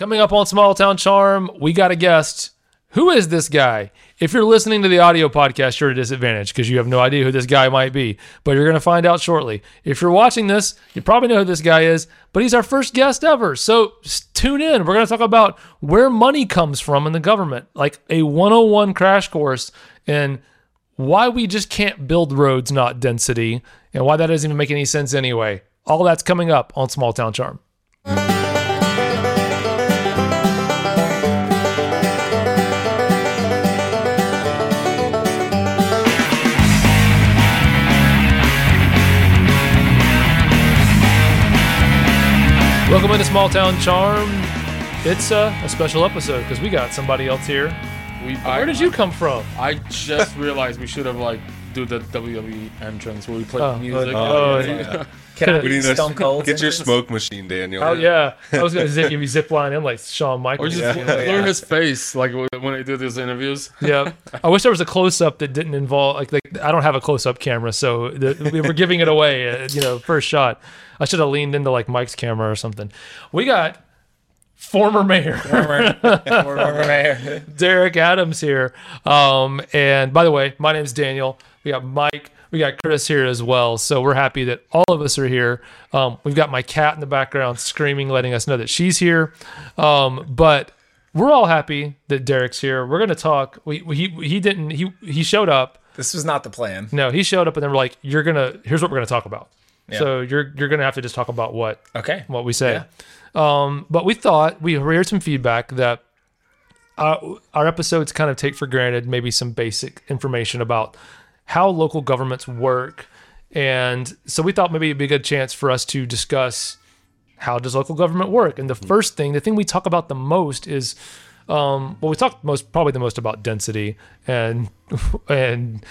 Coming up on Small Town Charm, we got a guest. Who is this guy? If you're listening to the audio podcast, you're at a disadvantage because you have no idea who this guy might be, but you're going to find out shortly. If you're watching this, you probably know who this guy is, but he's our first guest ever. So tune in. We're going to talk about where money comes from in the government, like a 101 crash course in why we just can't build roads, not density, and why that doesn't even make any sense anyway. All that's coming up on Small Town Charm. Welcome into Small Town Charm. It's uh, a special episode because we got somebody else here. We, Where did you come from? I just realized we should have like do the WWE entrance where we play Oh. music. Oh, yeah. Can I We need a- Stone Cold? Get your smoke machine, Daniel. Oh yeah, I was gonna zip, give you zip line in like Shawn Or Michaels. just Yeah. blur his face like when they do these interviews. yeah, I wish there was a close up that didn't involve like, like I don't have a close up camera, so the, we were giving it away. Uh, you know, first shot. I should have leaned into like Mike's camera or something. We got former mayor Former, former mayor. Derek Adams here. Um, and by the way, my name's Daniel. We got Mike. We got Chris here as well. So we're happy that all of us are here. Um, we've got my cat in the background screaming, letting us know that she's here. Um, but we're all happy that Derek's here. We're gonna talk. We, we he he didn't he he showed up. This was not the plan. No, he showed up, and then we're like, "You're gonna. Here's what we're gonna talk about." So you're you're gonna have to just talk about what Okay. what we say. Um, but we thought we heard some feedback that our, our episodes kind of take for granted maybe some basic information about how local governments work. And so we thought maybe it'd be a good chance for us to discuss how does local government work. And the first thing, the thing we talk about the most is, um, well, we talk most probably the most about density and and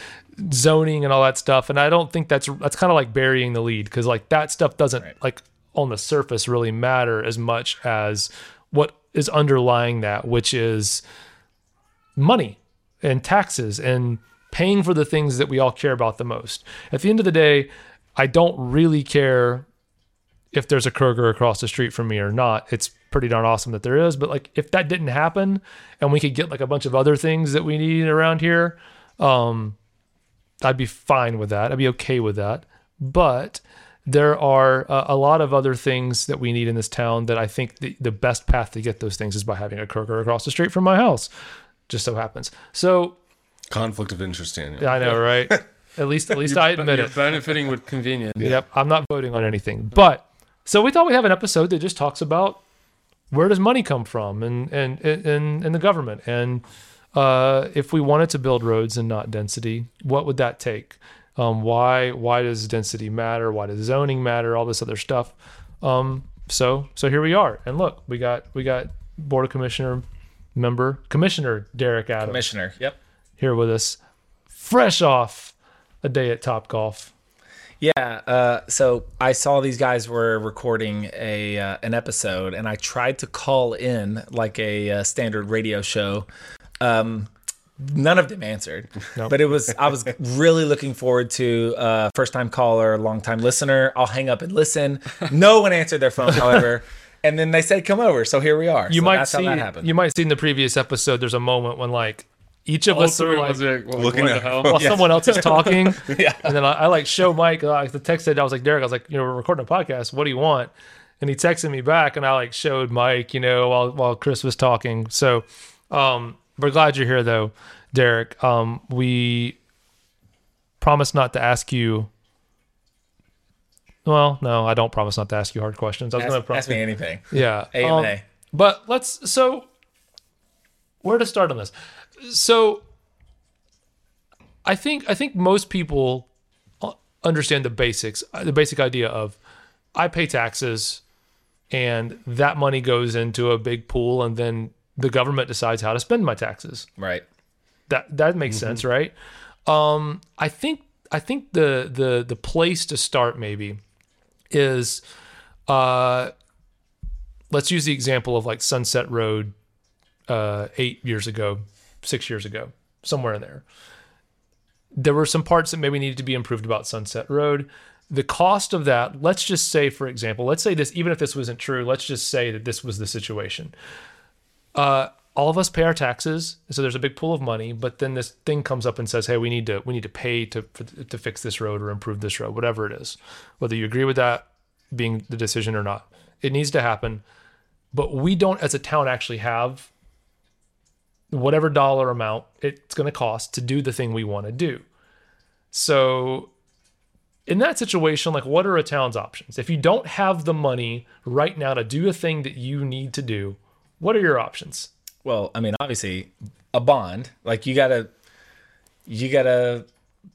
zoning and all that stuff. And I don't think that's that's kind of like burying the lead because like that stuff doesn't like on the surface really matter as much as what is underlying that, which is money and taxes and paying for the things that we all care about the most. At the end of the day, I don't really care if there's a Kroger across the street from me or not. It's pretty darn awesome that there is, but like if that didn't happen and we could get like a bunch of other things that we need around here, um I'd be fine with that. I'd be okay with that. But there are uh, a lot of other things that we need in this town that I think the, the best path to get those things is by having a Kroger across the street from my house. Just so happens. So Conflict of interest, Daniel. I know, right? At least, at least I admit You're it. benefiting with convenience. Yep, I'm not voting on anything. But so we thought we'd have an episode that just talks about where does money come from and and and in the government and uh, if we wanted to build roads and not density, what would that take? Um, why why does density matter? Why does zoning matter? All this other stuff. Um, so so here we are, and look, we got we got board of commissioner member Commissioner Derek Adams Commissioner. Yep. here with us, fresh off a day at Top Golf. Yeah. Uh, so I saw these guys were recording a uh, an episode, and I tried to call in like a uh, standard radio show. Um, none of them answered, Nope. but it was I was really looking forward to uh, first time caller, long time listener. I'll hang up and listen. No one answered their phone, however. And then they said, "Come over." So here we are. You So might that's see how that happened. you might see in the previous episode. There's a moment when like each of All us are like like, well, looking at- the hell? while someone else is talking, Yeah. and then I, I like show Mike. Uh, the text said I was like Derek. I was like, you know, we're recording a podcast. What do you want? And he texted me back, and I like showed Mike, you know, while while Chris was talking. So um, we're glad you're here, though, Derek. Um, we promise not to ask you. Well, no, I don't promise not to ask you hard questions. I was ask, promise. ask me anything. Yeah. AMA. Um, but let's so where to start on this? So I think I think most people understand the basics, uh, the basic idea of I pay taxes and that money goes into a big pool and then the government decides how to spend my taxes Right. that that makes sense, right? Um, I think I think the the the place to start maybe is uh, let's use the example of like Sunset Road uh, eight years ago, six years ago, somewhere in there. There were some parts that maybe needed to be improved about Sunset Road. the cost of that, let's just say, for example, let's say this, even if this wasn't true, let's just say that this was the situation. Uh, all of us pay our taxes, so there's a big pool of money. But then this thing comes up and says, "Hey, we need to we need to pay to to fix this road or improve this road, whatever it is." Whether you agree with that being the decision or not, it needs to happen. But we don't, as a town, actually have whatever dollar amount it's going to cost to do the thing we want to do. So in that situation, like what are a town's options? If you don't have the money right now to do a thing that you need to do, what are your options? Well, I mean, obviously, a bond. Like you gotta, you gotta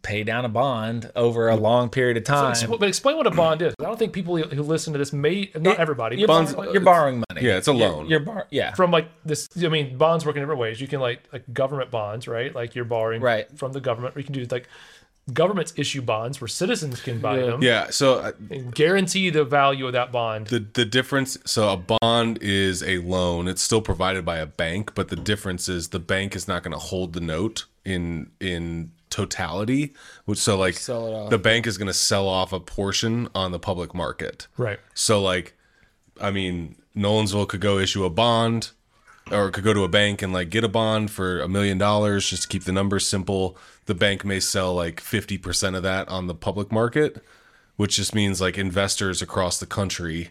pay down a bond over a long period of time. Ex- But explain what a bond is. I don't think people who listen to this may not everybody. You're, bonds- borrowing, you're borrowing money. Yeah, it's a You're- loan. You're, bar- yeah. from like this. I mean, bonds work in different ways. You can like like government bonds, right? Like you're borrowing Right. from the government. Or you can do like governments issue bonds where citizens can buy Yeah. them Yeah. So uh, and guarantee the value of that bond. the the difference. So a bond is a loan. It's still provided by a bank, but the difference is the bank is not going to hold the note in in totality. Which so like Sell it off. the bank is going to sell off a portion on the public market. right. So like, I mean, Nolensville could go issue a bond, or could go to a bank and like get a bond for a million dollars just to keep the numbers simple. The bank may sell like fifty percent of that on the public market, which just means like investors across the country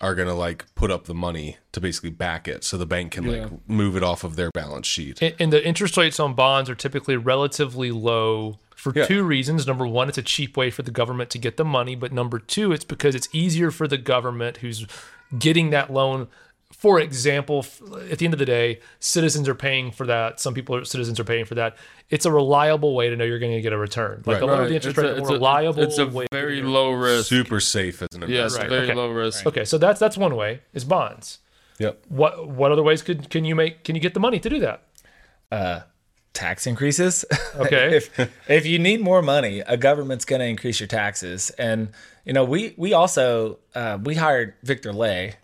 are gonna like put up the money to basically back it, so the bank can Yeah. like move it off of their balance sheet. And, and the interest rates on bonds are typically relatively low for Yeah. two reasons. Number one, it's a cheap way for the government to get the money. But number two, it's because it's easier for the government who's getting that loan. For example, at the end of the day, citizens are paying for that. Some people, are, citizens are paying for that. It's a reliable way to know you're going to get a return. Like Right. the lower Right. the interest It's rate, a- it's more a- reliable It's a way. very low risk. Super safe as an investor. Yes, Right, very okay. low risk. Okay, so that's that's one way is bonds. Yep. What what other ways could can you make can you get the money to do that? Uh, tax increases. Okay. if if you need more money, a government's going to increase your taxes. And you know, we we also uh, we hired Victor Lay.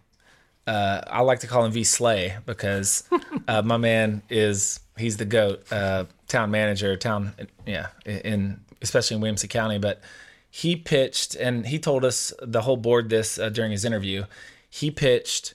Uh, I like to call him V Slay because uh, my man is he's the goat, uh, town manager, town yeah, in especially in Williamson County. But he pitched and he told us the whole board this uh, during his interview. He pitched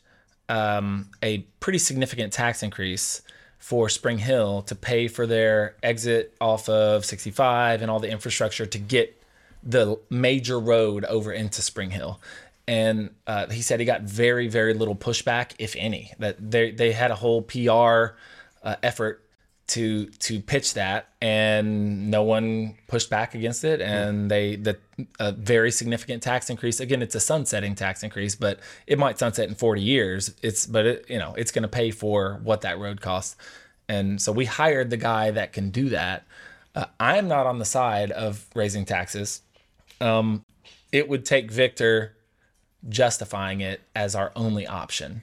um, a pretty significant tax increase for Spring Hill to pay for their exit off of 65 and all the infrastructure to get the major road over into Spring Hill. And uh, he said he got very, very little pushback, if any. That they they had a whole PR uh, effort to to pitch that, and no one pushed back against it. And they the a very significant tax increase. Again, it's a sunsetting tax increase, but it might sunset in 40 years. It's but it you know it's going to pay for what that road costs. And so we hired the guy that can do that. Uh, I am not on the side of raising taxes. Um, it would take Victor justifying it as our only option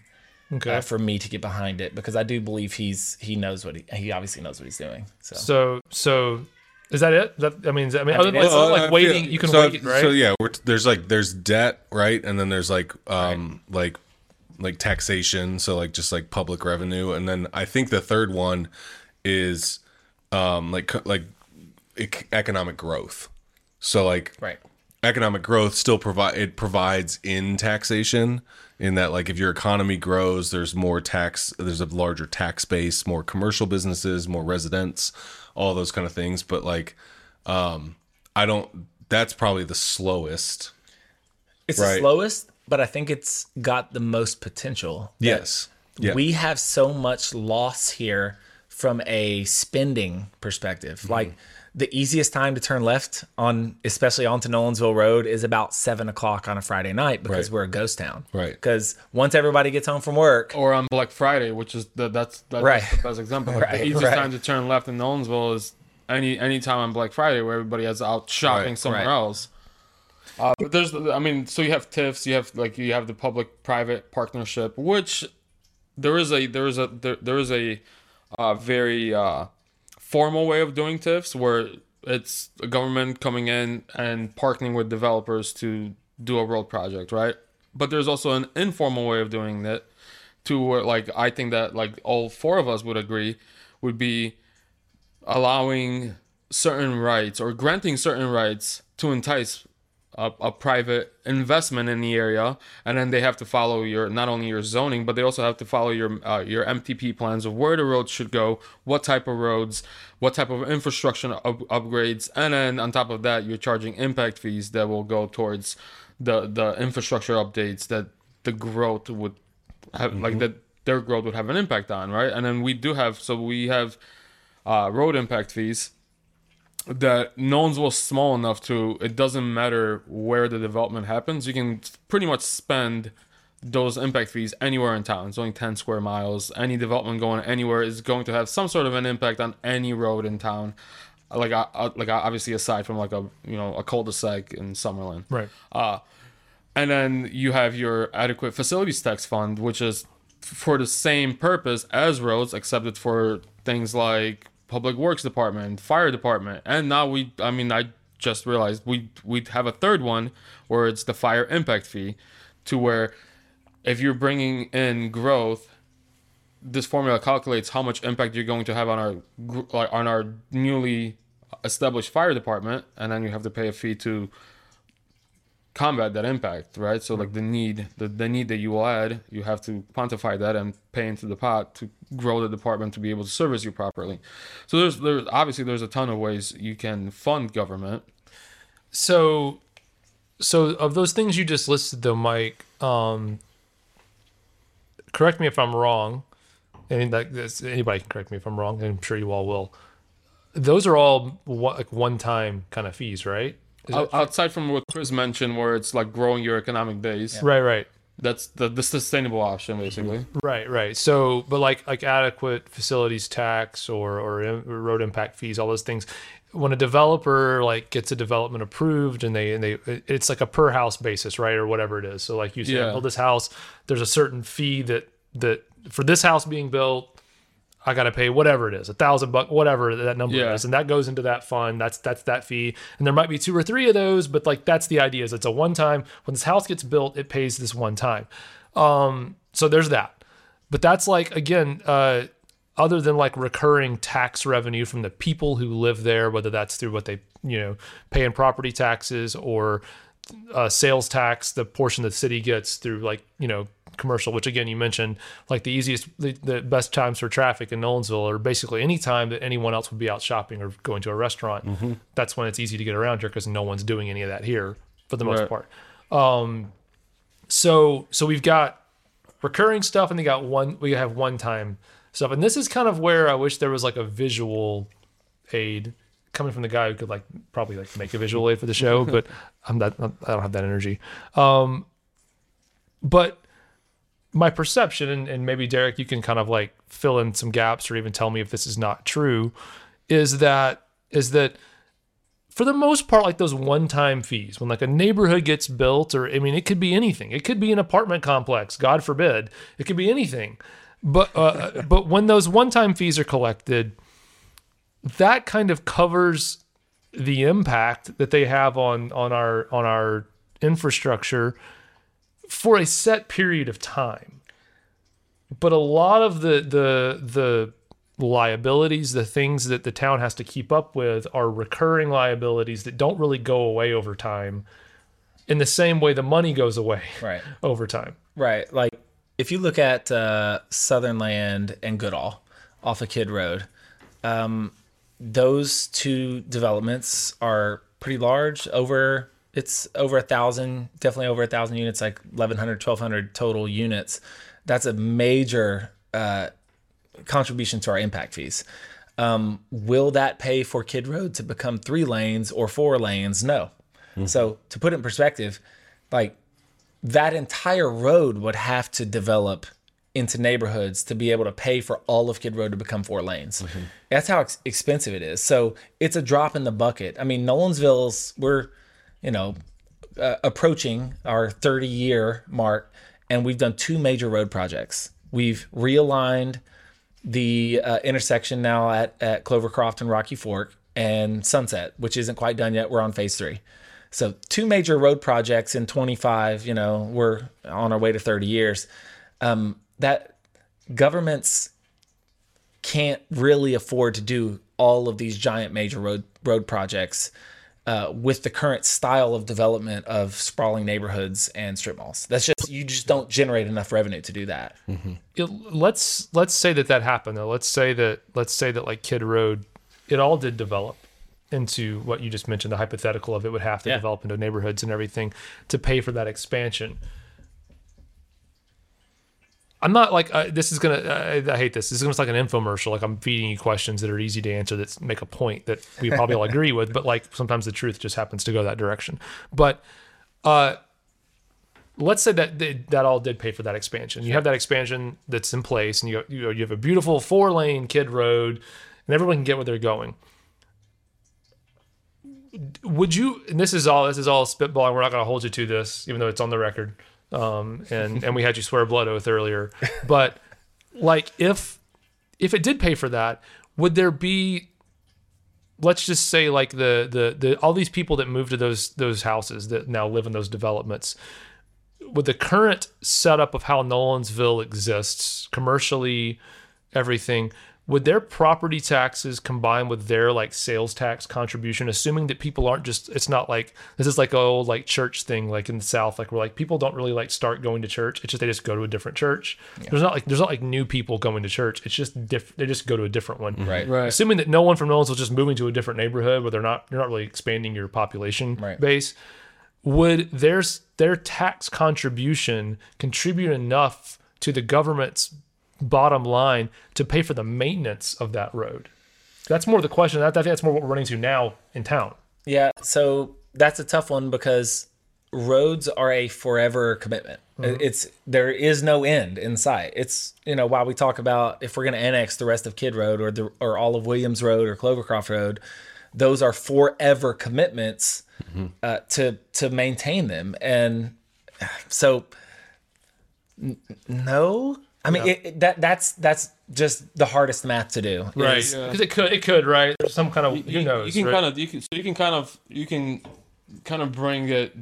Okay. uh, for me to get behind it because I do believe he's he knows what he he obviously knows what he's doing. So So so is that it? That I mean, is that, I mean, other than mean, like, it's- like waiting, feel- you can so, wait, right? So yeah, we're, there's like there's debt, right, and then there's like um like like taxation, so like just like public revenue, and then I think the third one is um like like economic growth. So like right. Economic growth still provide it provides in taxation in that like if your economy grows there's more tax there's a larger tax base more commercial businesses more residents all those kind of things but like um i don't that's probably the slowest It's Right. the slowest, but I think it's got the most potential. yes yeah We have so much loss here from a spending perspective. Mm-hmm. Like the easiest time to turn left on, especially onto Nolensville Road, is about seven o'clock on a Friday night because Right. we're a ghost town. Right. Because once everybody gets home from work, Or on Black Friday, which is the, that's that's Right. the best example. Like Right, the easiest right. time to turn left in Nolensville is any any time on Black Friday where everybody is out shopping Right, somewhere right. else. Uh, but there's, I mean, so you have TIFs, you have like you have the public-private partnership, which there is a there is a there, there is a uh, very uh, formal way of doing TIFs where it's a government coming in and partnering with developers to do a road project, right? But there's also an informal way of doing that, to where like I think that like all four of us would agree would be allowing certain rights or granting certain rights to entice a, a private investment in the area, and then they have to follow your not only your zoning, but they also have to follow your uh, your MTP plans of where the roads should go, what type of roads, what type of infrastructure up- upgrades, and then on top of that, you're charging impact fees that will go towards the the infrastructure updates that the growth would have like that their growth would have an impact on, right? And then we do have so we have uh, road impact fees that Nolensville's small enough to it doesn't matter where the development happens. You can pretty much spend those impact fees anywhere in town. It's only 10 square miles. Any development going anywhere is going to have some sort of an impact on any road in town. Like, uh, uh, like uh, obviously aside from like a you know a cul-de-sac in Summerlin, Right. uh, and then you have your adequate facilities tax fund, which is for the same purpose as roads, except it's for things like public works department, fire department, and now we. I mean, I just realized we we have a third one where it's the fire impact fee, to where if you're bringing in growth, this formula calculates how much impact you're going to have on our on our newly established fire department, and then you have to pay a fee to combat that impact, right? So like the need, the, the need that you will add, you have to quantify that and pay into the pot to grow the department to be able to service you properly. So there's there's obviously there's a ton of ways you can fund government. So, so of those things you just listed, though, Mike, um, correct me if I'm wrong. And like this, anybody can correct me if I'm wrong. and I'm sure you all will. Those are all one, like one-time kind of fees, right? Is O- outside from what Chris mentioned, where it's like growing your economic base, right, right, that's the the sustainable option basically. Mm-hmm. right, right. So, but like like adequate facilities tax or or road impact fees, all those things. When a developer like gets a development approved and they and they it's like a per house basis, right, or whatever it is. So like you say, Yeah. build this house, there's a certain fee that that for this house being built, I got to pay whatever it is, a thousand buck, whatever that number Yeah. is, and that goes into that fund. That's that's that fee, and there might be two or three of those, but like that's the idea is it's a one time. When this house gets built, it pays this one time. Um, so there's that, but that's like again, uh, other than like recurring tax revenue from the people who live there, whether that's through what they you know pay in property taxes or uh, sales tax, the portion the city gets through like you know commercial, which again you mentioned like the easiest, the, the best times for traffic in Nolensville are basically any time that anyone else would be out shopping or going to a restaurant. That's when it's easy to get around here because no one's doing any of that here for the most Right. part. Um, so so we've got recurring stuff and they got one we have one time stuff and this is kind of where i wish there was like a visual aid coming from the guy who could like probably like make a visual aid for the show but i'm not i don't have that energy um but my perception and, and maybe derek you can kind of like fill in some gaps or even tell me if this is not true is that is that for the most part, like those one-time fees, when like a neighborhood gets built, or I mean, it could be anything. It could be an apartment complex, God forbid. It could be anything. But uh, but when those one-time fees are collected, that kind of covers the impact that they have on on our on our infrastructure for a set period of time. But a lot of the the the liabilities, the things that the town has to keep up with are recurring liabilities that don't really go away over time in the same way the money goes away Right. over time. Right. Like if you look at uh, Southern Land and Goodall off of Kidd Road, um, those two developments are pretty large. Over it's over a thousand, definitely over a thousand units, like 1,100, 1,200 total units. That's a major uh, contribution to our impact fees. Um, will that pay for Kidd Road to become three lanes or four lanes? No. So to put it in perspective, like that entire road would have to develop into neighborhoods to be able to pay for all of Kidd Road to become four lanes. That's how ex- expensive it is. So it's a drop in the bucket. I mean, Nolensville's we're, you know, uh, approaching our 30 year mark, and we've done two major road projects. We've realigned the uh, intersection now at, at Clovercroft and Rocky Fork and Sunset, which isn't quite done yet. We're on phase three. So two major road projects in 25, you know, we're on our way to 30 years. Um, that governments can't really afford to do all of these giant major road road projects uh, with the current style of development of sprawling neighborhoods and strip malls. That's just you just don't generate enough revenue to do that. it, let's let's say that that happened though. Let's say that let's say that like Kidd Road, it all did develop into what you just mentioned, the hypothetical of it would have to Yeah. develop into neighborhoods and everything to pay for that expansion. I'm not like uh, this is gonna. I, I hate this. This is gonna sound like an infomercial. Like I'm feeding you questions that are easy to answer that make a point that we probably all agree with. But like sometimes the truth just happens to go that direction. But uh, let's say that that all did pay for that expansion. You have that expansion that's in place, and you you, you have a beautiful four lane Kidd Road, and everyone can get where they're going. Would you? And this is all this is all spitballing. We're not to hold you to this, even though it's on the record. Um, and and we had you swear blood oath earlier, but like if if it did pay for that, would there be let's just say like the the the all these people that moved to those those houses that now live in those developments with the current setup of how Nolensville exists commercially everything would their property taxes combined with their like sales tax contribution assuming that people aren't just it's not like this is like a old like church thing like in the south like we're like people don't really like start going to church it's just they just go to a different church there's not like there's not like new people going to church it's just diff- they just go to a different one Right. Right. assuming that no one from Nolensville is just moving to a different neighborhood where they're not you're not really expanding your population Right. base, would their their tax contribution contribute enough to the government's bottom line to pay for the maintenance of that road? That's more the question. That, I think that's more what we're running to now in town. Yeah, so that's a tough one because roads are a forever commitment. It's there is no end in sight. It's you know while we talk about if we're going to annex the rest of Kidd Road or the or all of Williams Road or Clovercroft Road, those are forever commitments uh, to to maintain them. And so n- no, I mean it, it- that that's that's just the hardest math to do. is- Yeah. Because it could, it could, right? There's some kind of who knows. You can right? kind of you can so you can kind of you can kind of bring it.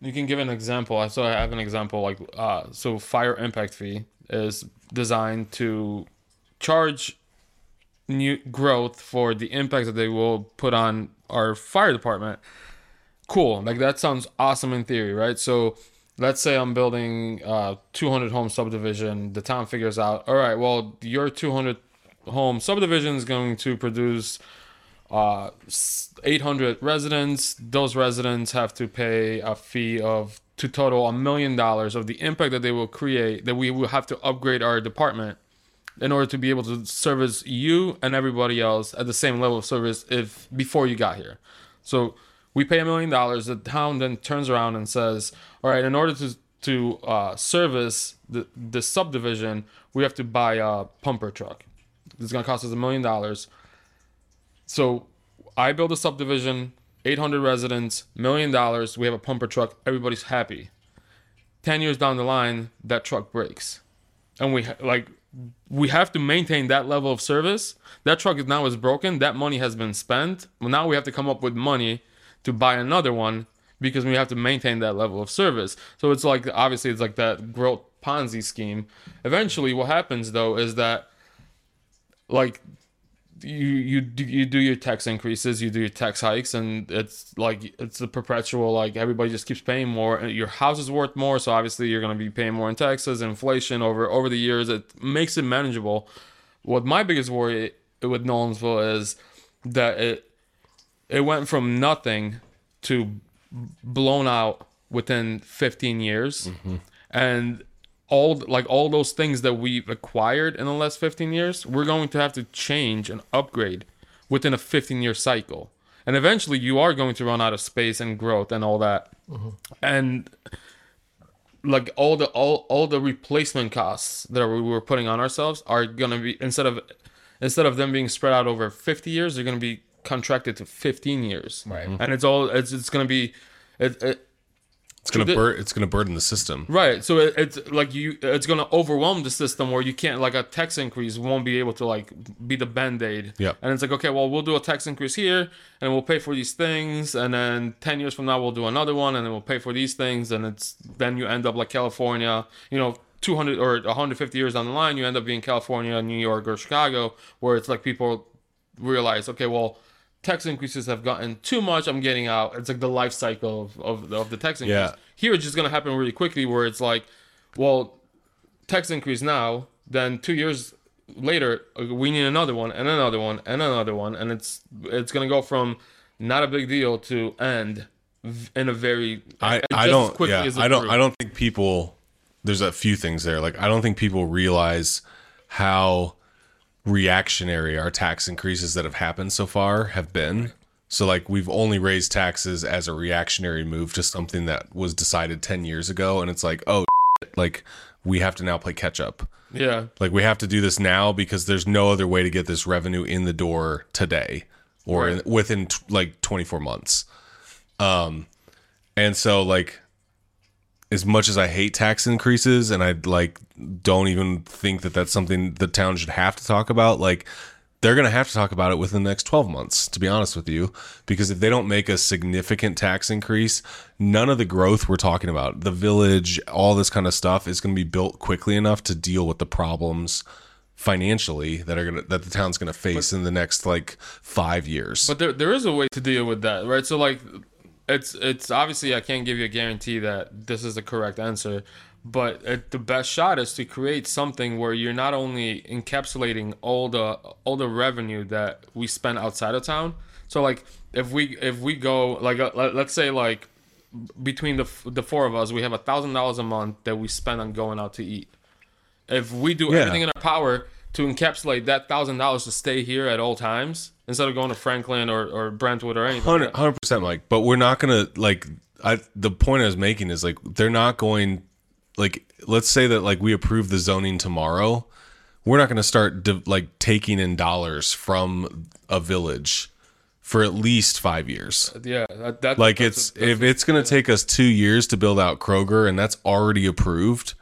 You can give an example. I so I have an example like uh so fire impact fee is designed to charge new growth for the impact that they will put on our fire department. Cool. Like that sounds awesome in theory, right? So let's say I'm building a 200 home subdivision. The town figures out, all right, well, your 200 home subdivision is going to produce uh, 800 residents. Those residents have to pay a fee of to total a million dollars of the impact that they will create. That we will have to upgrade our department in order to be able to service you and everybody else at the same level of service if before you got here. So we pay a million dollars. The town then turns around and says, "All right, in order to to uh, service the the subdivision, we have to buy a pumper truck. It's gonna cost us a million dollars." So I build a subdivision, 800 residents, million dollars. We have a pumper truck. Everybody's happy. 10 years down the line, that truck breaks. And we ha- like we have to maintain that level of service. That truck is now is broken. That money has been spent. Well, now we have to come up with money to buy another one because we have to maintain that level of service. So it's like obviously it's like that growth Ponzi scheme. Eventually, what happens though is that like you you do, you do your tax increases, you do your tax hikes, and it's like it's a perpetual like everybody just keeps paying more. And your house is worth more, so obviously you're gonna be paying more in taxes. Inflation over over the years, it makes it manageable. What my biggest worry with Nolensville is that it it went from nothing to blown out within 15 years, and all like all those things that we've acquired in the last 15 years we're going to have to change and upgrade within a 15 year cycle. And eventually you are going to run out of space and growth and all that. And like all the all, all the replacement costs that we were putting on ourselves are going to be instead of instead of them being spread out over 50 years they're going to be contracted to 15 years Right. and it's all it's, it's going to be it, it, It's gonna the- bur- It's gonna burden the system. Right. So it, it's like you, it's gonna overwhelm the system where you can't like a tax increase won't be able to like be the band aid. Yep. And it's like okay, well we'll do a tax increase here, and we'll pay for these things, and then ten years from now we'll do another one, and then we'll pay for these things, and it's then you end up like California, you know. 200 or 150 years down the line, you end up being California, New York, or Chicago, where it's like people realize, okay, well, tax increases have gotten too much, I'm getting out. It's like the life cycle of of, of the tax increase. Yeah. Here it's just gonna happen really quickly, where it's like, well, tax increase now, then two years later uh, we need another one and another one and another one, and it's it's gonna go from not a big deal to end in a very I, I don't yeah, I don't. I don't think people there's a few things there. Like I don't think people realize how reactionary our tax increases that have happened so far have been. So like we've only raised taxes as a reactionary move to something that was decided 10 years ago and it's like, "Oh, like we have to now play catch up." Yeah, Like we have to do this now because there's no other way to get this revenue in the door today or in, within t- like 24 months. Um and so like as much as I hate tax increases and I like don't even think that that's something the town should have to talk about like they're going to have to talk about it within the next 12 months to be honest with you because if they don't make a significant tax increase none of the growth we're talking about the village all this kind of stuff is going to be built quickly enough to deal with the problems financially that are going to that the town's going to face in the next like 5 years But there, there is a way to deal with that, right? So like, it's it's obviously I can't give you a guarantee that this is the correct answer, but it, the best shot is to create something where you're not only encapsulating all the all the revenue that we spend outside of town. So like, if we if we go like uh, let, let's say like between the f- the four of us, we have a thousand dollars a month that we spend on going out to eat. If we do Yeah. everything in our power to encapsulate that thousand dollars to stay here at all times instead of going to Franklin or, or Brentwood or anything. Hundred percent, Mike. But we're not gonna like. I the point I was making is like they're not going. Like, let's say that like we approve the zoning tomorrow, we're not gonna start de- like taking in dollars from a village for at least five years. Uh, yeah, that, that Like that's- it's that's- if it's gonna take us two years to build out Kroger and that's already approved,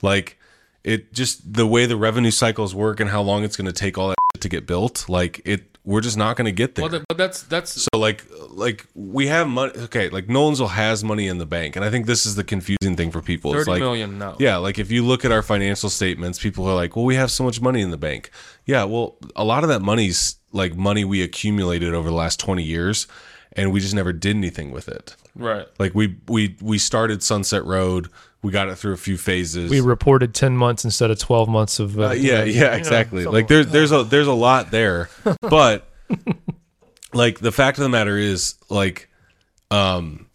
like it just the way the revenue cycles work and how long it's gonna take all that to get built, like it we're just not gonna get there. well, that- that's that's So like like we have money. Okay, like Nolensville has money in the bank, and I think this is the confusing thing for people. It's thirty like million now. yeah, like if you look at our financial statements, people are like, "Well, we have so much money in the bank." Yeah, well, a lot of that money's like money we accumulated over the last twenty years, and we just never did anything with it. right. Like we we we started Sunset Road, we got it through a few phases. We reported 10 months instead of 12 months of. Uh, Uh, yeah, yeah, know, exactly. something like there's there's a there's a lot there, but like the fact of the matter is like, um,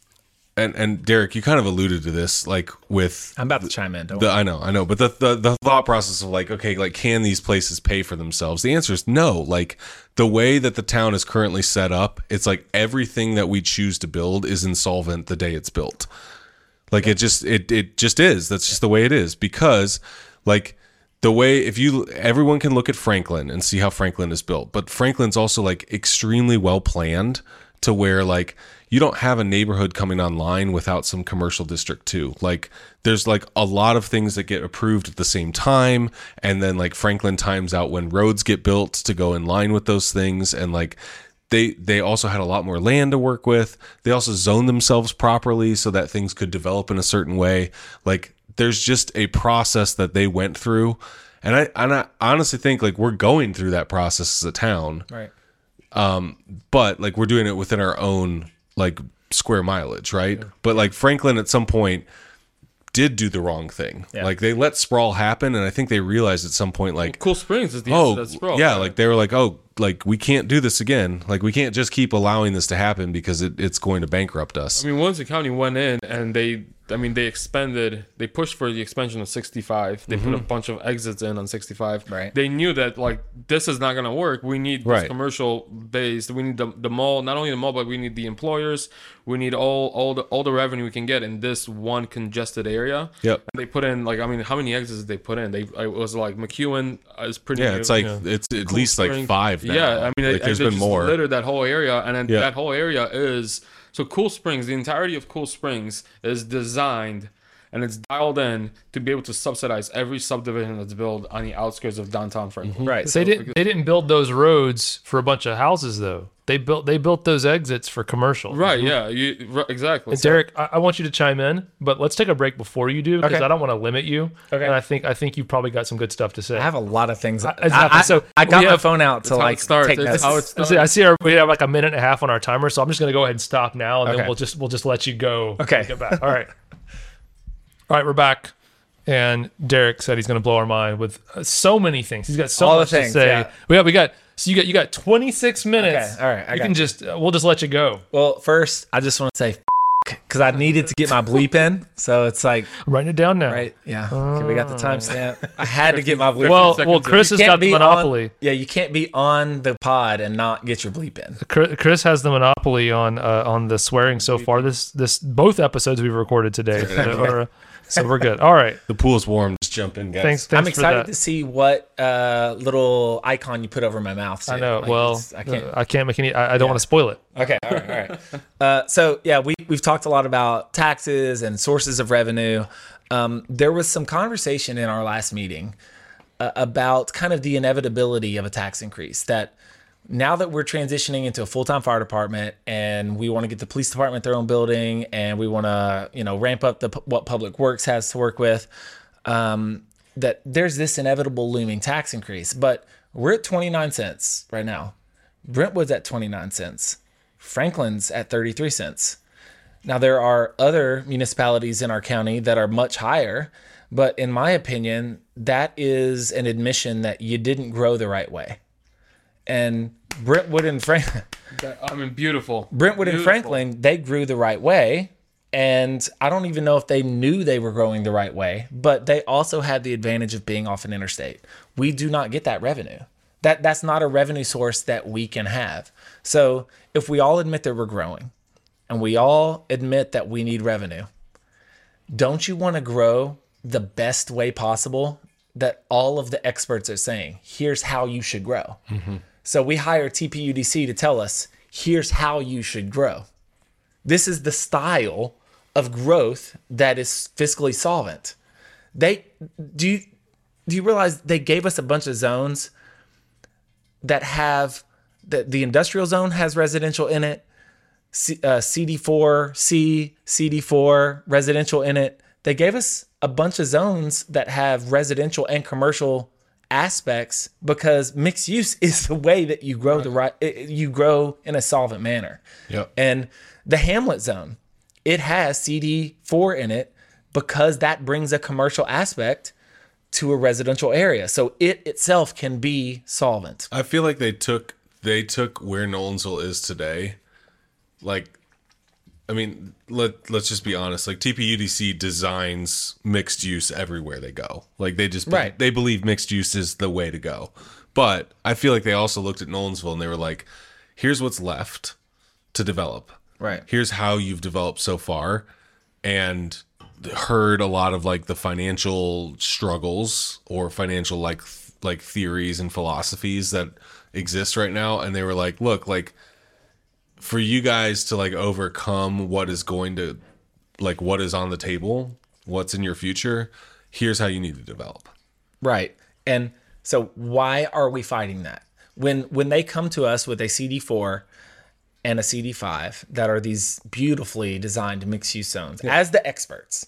and and Derek, you kind of alluded to this, like with I'm about to chime in. Don't the. I know I know, but the, the the thought process of like, okay, like can these places pay for themselves? The answer is no. Like the way that the town is currently set up, it's like everything that we choose to build is insolvent the day it's built. Like it just it it just is. That's just the way it is because like the way if you everyone can look at Franklin and see how Franklin is built, but Franklin's also like extremely well planned to where like you don't have a neighborhood coming online without some commercial district too. Like there's like a lot of things that get approved at the same time and then like Franklin times out when roads get built to go in line with those things and like they they also had a lot more land to work with. They also zoned themselves properly so that things could develop in a certain way. Like there's just a process that they went through, and I and I honestly think like we're going through that process as a town, right. Um, but like we're doing it within our own like square mileage, right? But like Franklin at some point did do the wrong thing. Yeah. Like they let sprawl happen, and I think they realized at some point like Cool Springs is the oh sprawl. yeah like they were like oh like we can't do this again like we can't just keep allowing this to happen because it, it's going to bankrupt us I mean, once the County went in and they, I mean, they expanded, they pushed for the expansion of 65. They put a mm-hmm. bunch of exits in on 65. Right. They knew that, like, this is not going to work. We need this Right. commercial base. We need the, the mall, not only the mall, but we need the employers. We need all, all, the, all the revenue we can get in this one congested area. Yep. And they put in, like, I mean, how many exits did they put in? They, it was like McEwen is pretty yeah new. it's like it's at least like five now. Yeah, I mean, like I- there's been more Littered that whole area, and then Yeah. that whole area is so Cool Springs. The entirety of Cool Springs is designed and it's dialed in to be able to subsidize every subdivision that's built on the outskirts of downtown Franklin. Right. They didn't. They didn't build those roads for a bunch of houses though. They built they built those exits for commercial. Right. Yeah. You right, exactly. And Derek, I, I want you to chime in, but let's take a break before you do because Okay. I don't want to limit you. Okay. And I think I think you probably got some good stuff to say. I have a lot of things. I, exactly. I- So I got my have- phone out to like starts. take It's notes. how it's I see, I see our, we have like a minute and a half on our timer, so I'm just gonna go ahead and stop now, and Okay. then we'll just we'll just let you go. Okay. Get back. All right. All right, we're back. And Derek said he's gonna blow our mind with uh, so many things. He's got so All the much things, to say. yeah. We got we got so you got you got 26 minutes. Okay, all right, I you got can you. just uh, we'll just let you go. Well, first, I just want to say because I needed to get my bleep in, so it's like writing it down now. right, yeah. Okay, we got the timestamp. I had to get my bleep. Well, seconds well. Chris has got the monopoly. On, yeah, you can't be on the pod and not get your bleep in. Chris Chris has the monopoly on uh, on the swearing so far. This this both episodes we've recorded today, so we're good. All right, The pool's warm. Just jump in, guys. thanks. Thanks I'm for excited that. to see what uh, little icon you put over my mouth. I know. Like, well, I can't. I can't make any. I, I don't want to spoil it. Okay, all right, all right. Uh, so yeah, we we've talked a lot about taxes and sources of revenue. Um, there was some conversation in our last meeting uh, about kind of the inevitability of a tax increase. That now that we're transitioning into a full time fire department and we want to get the police department their own building and we want to you know ramp up the what public works has to work with. Um, that there's this inevitable looming tax increase, but we're at 29 cents right now. Brentwood's at 29 cents. Franklin's at 33 cents. Now, there are other municipalities in our county that are much higher, but in my opinion, that is an admission that you didn't grow the right way. And Brentwood and Franklin, I mean, beautiful. Brentwood and Franklin, they grew the right way. And I don't even know if they knew they were growing the right way, but they also had the advantage of being off an interstate. We do not get that revenue. That that's not a revenue source that we can have. So if we all admit that we're growing and we all admit that we need revenue, don't you want to grow the best way possible that all of the experts are saying? Here's how you should grow. Mm-hmm. So we hire TPUDC to tell us, here's how you should grow. This is the style of growth that is fiscally solvent. They do you do you realize they gave us a bunch of zones that have the, the industrial zone has residential in it, C, uh, CD4, C, CD4 residential in it. They gave us a bunch of zones that have residential and commercial aspects because mixed use is the way that you grow the right you grow in a solvent manner. Yep. And the Hamlet zone, it has CD4 in it because that brings a commercial aspect to a residential area. So it itself can be solvent. I feel like they took they took where Nolensville is today. Like, I mean, let let's just be honest. Like TPUDC designs mixed use everywhere they go. Like they just Right. they believe mixed use is the way to go. But I feel like they also looked at Nolensville and they were like, "Here's what's left to develop. Right. Here's how you've developed so far." And heard a lot of like the financial struggles or financial like th- like theories and philosophies that exist right now and they were like look like for you guys to like overcome what is going to like what is on the table what's in your future here's how you need to develop Right. And so why are we fighting that? When when they come to us with a CD4 and a CD5 that are these beautifully designed mixed use zones as the experts.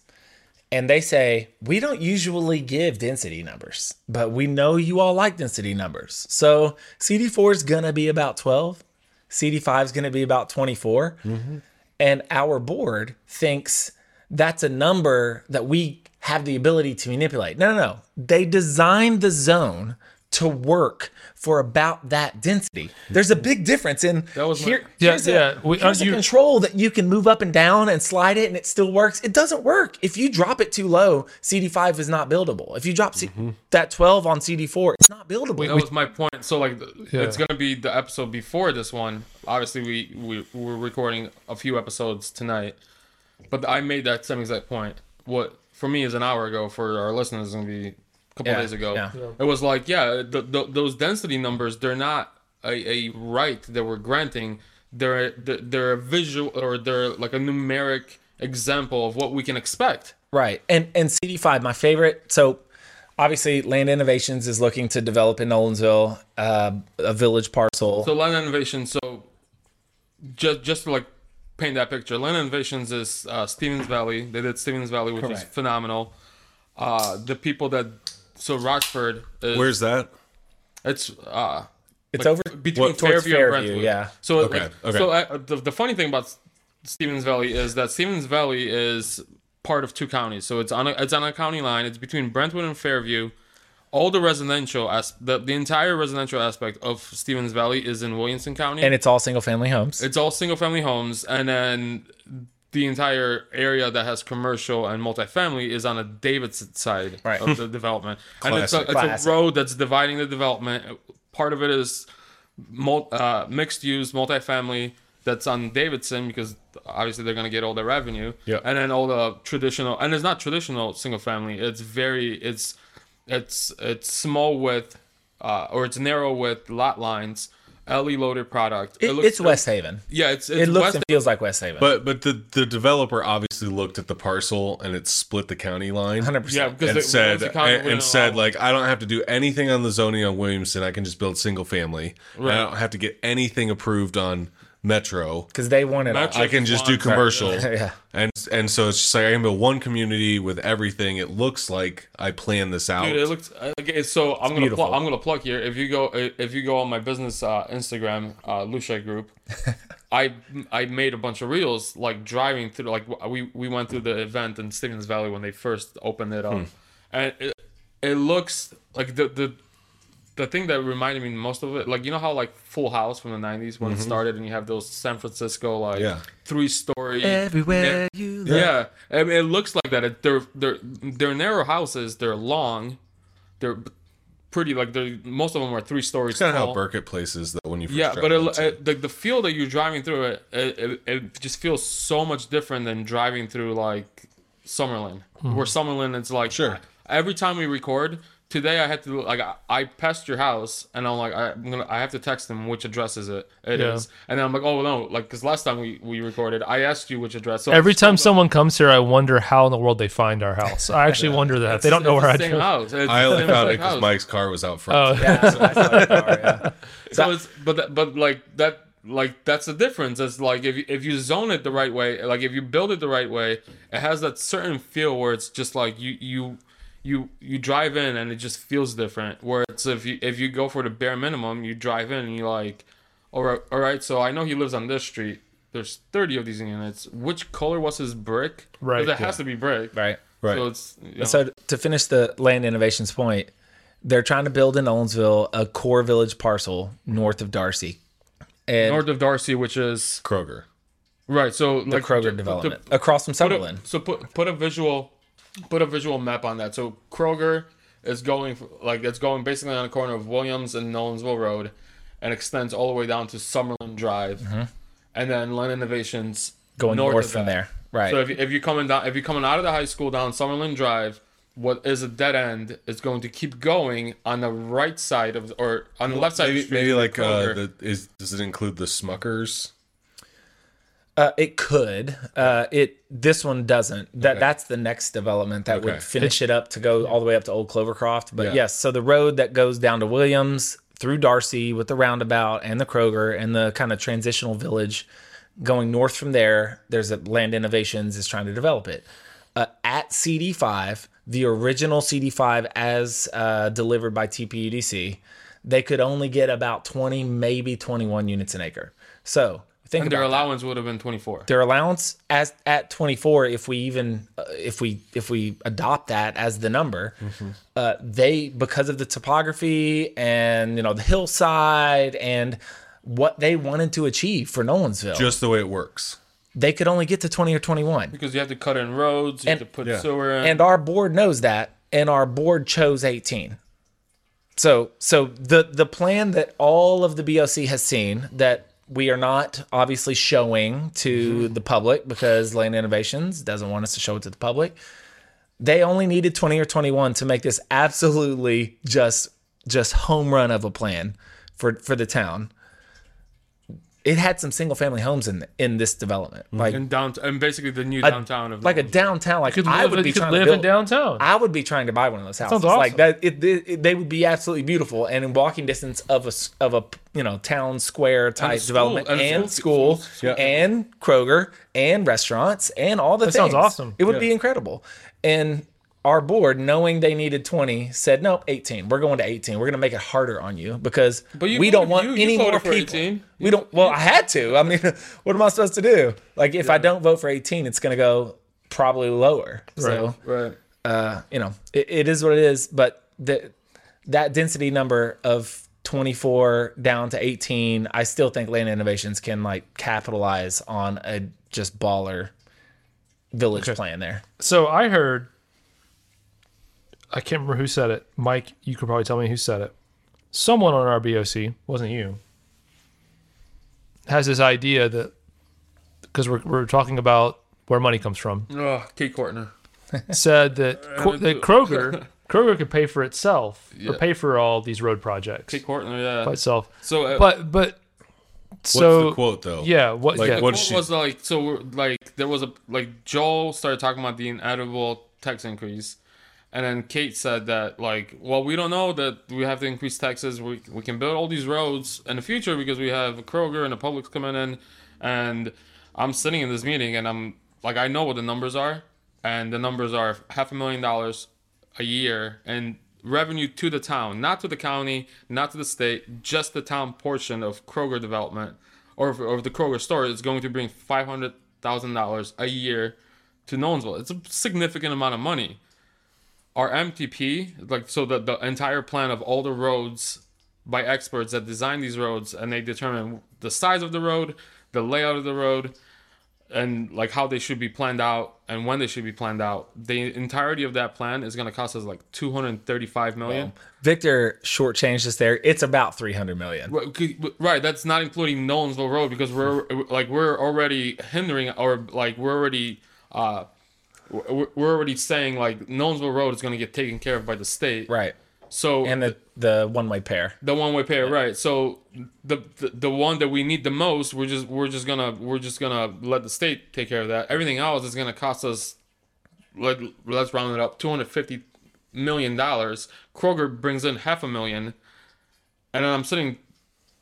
And they say, we don't usually give density numbers, but we know you all like density numbers. So CD4 is going to be about 12, CD5 is going to be about 24. Mm-hmm. And our board thinks that's a number that we have the ability to manipulate. No, no, no. They designed the zone to work for about that density. There's a big difference in That was my- here, Yeah, here's yeah. A, We- here's uh, a control that you can move up and down and slide it and it still works. It doesn't work. If you drop it too low, CD5 is not buildable. If you drop C- Mm-hmm. that 12 on CD4, it's not buildable. That was my point. So like, Yeah. it's gonna be the episode before this one. Obviously, we we we're recording a few episodes tonight, but I made that same exact point. What for me is an hour ago. For our listeners, is gonna be a couple Yeah, days ago. yeah. It was like, yeah, the, the, those density numbers, they're not a, a right that we're granting. They're they're they're a visual or they're like a numeric example of what we can expect. Right. And and CD5, my favorite. So obviously Land Innovations is looking to develop in Nolensville uh, a village parcel. So land Innovations. So just just to like paint that picture, Land Innovations is uh, Stephens Valley. They did Stephens Valley, which is phenomenal. Uh, the people that so Rochford is Where's that? it's uh It's like, over between what- Fairview, Fairview, and Brentwood. yeah. So Okay, like, okay. so uh, the, the funny thing about Stephens Valley is that Stephens Valley is part of two counties. So it's on a, it's on a county line. It's between Brentwood and Fairview. All the residential as the, the entire residential aspect of Stephens Valley is in Williamson County. and it's all single family homes. It's all single family homes, and then the entire area that has commercial and multifamily is on a Davidson side Right. of the development. and it's, a, it's a road that's dividing the development. Part of it is mul- uh, mixed use multifamily that's on Davidson because obviously they're going to get all the revenue. Yeah. And then all the traditional, and it's not traditional single family. It's very, it's, it's, it's small with, uh, or it's narrow with lot lines. LE loaded product. It- looks- it's West Haven. yeah, it's, it's It looks West. and feels like West Haven. But but the the developer obviously looked at the parcel and it split the county line. 100%. yeah, because and the- said and, and said allow- like I don't have to do anything on the zoning on Williamson. I can just build single family. And I don't have to get anything approved on Metro. Because they want it all. Metro- I can just do Right. commercial. Yeah. And and so it's just like I can build one community with everything. It looks like I planned this out. Dude, it looks okay. So I'm gonna beautiful. plug. I'm gonna plug here. If you go, if you go on my business uh, Instagram, uh, Lucia Group, I I made a bunch of reels like driving through. Like we we went through the event in Stephens Valley when they first opened it up, Hmm. and it, it looks like the the the thing that reminded me most of it, like you know how like Full House from the '90s when it mm-hmm. started, and you have those San Francisco like Yeah. three story Everywhere you look. yeah, I mean, it looks like that. It, they're they're they're narrow houses. They're long. They're pretty. Like they're most of them are three stories It's kind of how Burkitt Place is that when you first yeah, but it, it, the the feel that you're driving through it, it, it, it just feels so much different than driving through like Summerlin, where hmm. Summerlin it's like Sure. Every time we record. Today I had to like I, I passed your house and I'm like I, I'm gonna I have to text them which address is it It is, Yeah. and then I'm like oh no like because last time we, we recorded I asked you which address so Every I'm still time someone comes here, I wonder how in the world they find our house. I actually wonder that they don't know where I the live. house. It's I the only same found it because. Mike's car was out front. Oh, Yeah, so I saw the car, yeah. So it's but but like that like that's the difference. It's like if you, if you zone it the right way, like if you build it the right way, it has that certain feel where it's just like you you you you drive in and it just feels different. Where it's if you if you go for the bare minimum, you drive in and you're like, all right, all right. So I know he lives on this street. There's 30 of these units. Which color was his brick? Right, It has to be brick. Right. Right. So it's you know, So to finish the land innovations point, they're trying to build in Nolensville a core village parcel north of Darcy. And north of Darcy, which is Kroger. right. So the like Kroger to- development to- across from put a- Sutherland. so put put a visual put a visual map on that. So Kroger is going like it's going basically on the corner of Williams and Nolensville Road, and extends all the way down to Summerlin Drive, and then Land Innovations Mm-hmm. Going north, of from that. there. Right. So if you, if you coming down if you're coming out of the high school down Summerlin Drive, what is a dead end is going to keep going on the right side of or on the left side of the Maybe, street. maybe like uh, the, is does it include the Smuckers? Uh, it could. Uh, it this one doesn't. That that's the next development that Okay. would finish it up to go all the way up to Old Clovercroft. But Yeah. yes, so the road that goes down to Williams through Darcy with the roundabout and the Kroger and the kind of transitional village going north from there. There's a Land Innovations is trying to develop it uh, at CD5, the original CD5 as uh, delivered by TPUDC. They could only get about 20, maybe 21 units an acre. So think and about their that allowance would have been 24. their allowance as at 24 if we even uh, if we if we adopt that as the number uh, they because of the topography and you know the hillside and what they wanted to achieve for Nolensville Just the way it works. they could only get to 20 or 21 Because you have to cut in roads, you And- have to put Yeah. sewer in. and our board knows that and our board chose 18 so so the the plan that all of the BOC has seen that we are not obviously showing to mm-hmm. the public because Land Innovations doesn't want us to show it to the public. They only needed 20 or 21 to make this absolutely just just home run of a plan for for the town. It had some single family homes in in this development, mm-hmm. like And down and basically the new downtown of like a downtown. Like I live- would be trying live to in downtown. I would be trying to buy one of those houses. Sounds Like that, it, it, they would be absolutely beautiful and in walking distance of a of a you know town square type school, development and and, school- school, schools. and Kroger and restaurants and all the That things. sounds awesome. It would be incredible. And our board, knowing they needed 20, said, nope, 18. We're going to 18. We're going to make it harder on you because But you we don't want you- you any voted more people. 18. We don't. Well, I had to. I mean, what am I supposed to do? Like, if I don't vote for 18, it's going to go probably lower. So, right. uh, you know, it, it is what it is. But the, that density number of 24 down to 18, I still think Land Innovations can like capitalize on a just baller village plan there. So I heard, I can't remember who said it. Mike, you could probably tell me who said it. Someone on our BOC, wasn't you, has this idea that because we're, we're talking about where money comes from, Oh, Kate Courtner. said that, that Kroger Kroger could pay for itself or pay for all these road projects Kate Courtner, yeah. by itself. so, uh, But but What's so the quote though? yeah, what Like, yeah, what- what she- was like so like there was a like Joel started talking about the inedible tax increase and then Kate said that like well we don't know that we have to increase taxes we, we can build all these roads in the future because we have Kroger and the public's coming in and I'm sitting in this meeting and I'm like I know what the numbers are and the numbers are half a million dollars a year and revenue to the town, not to the county, not to the state, just the town portion of Kroger development or of, the Kroger store is going to bring five hundred thousand dollars a year to Nolensville. It's a significant amount of money. Our MTP, like so the, the entire plan of all the roads by experts that design these roads and they determine the size of the road, the layout of the road, and like how they should be planned out and when they should be planned out. The entirety of that plan is going to cost us like 235 million. Victor shortchanged us there. It's about 300 million. Right, Right, that's not including Nolensville Road because we're like we're already hindering or like we're already uh we're already saying like Nolensville Road is going to get taken care of by the state. Right. So And the, the one way pair. the one way pair, right? So the, the the one that we need the most, we're just we're just gonna we're just gonna let the state take care of that. Everything else is gonna cost us. Let let's round it up, two hundred fifty million dollars. Kroger brings in half a million, and then I'm sitting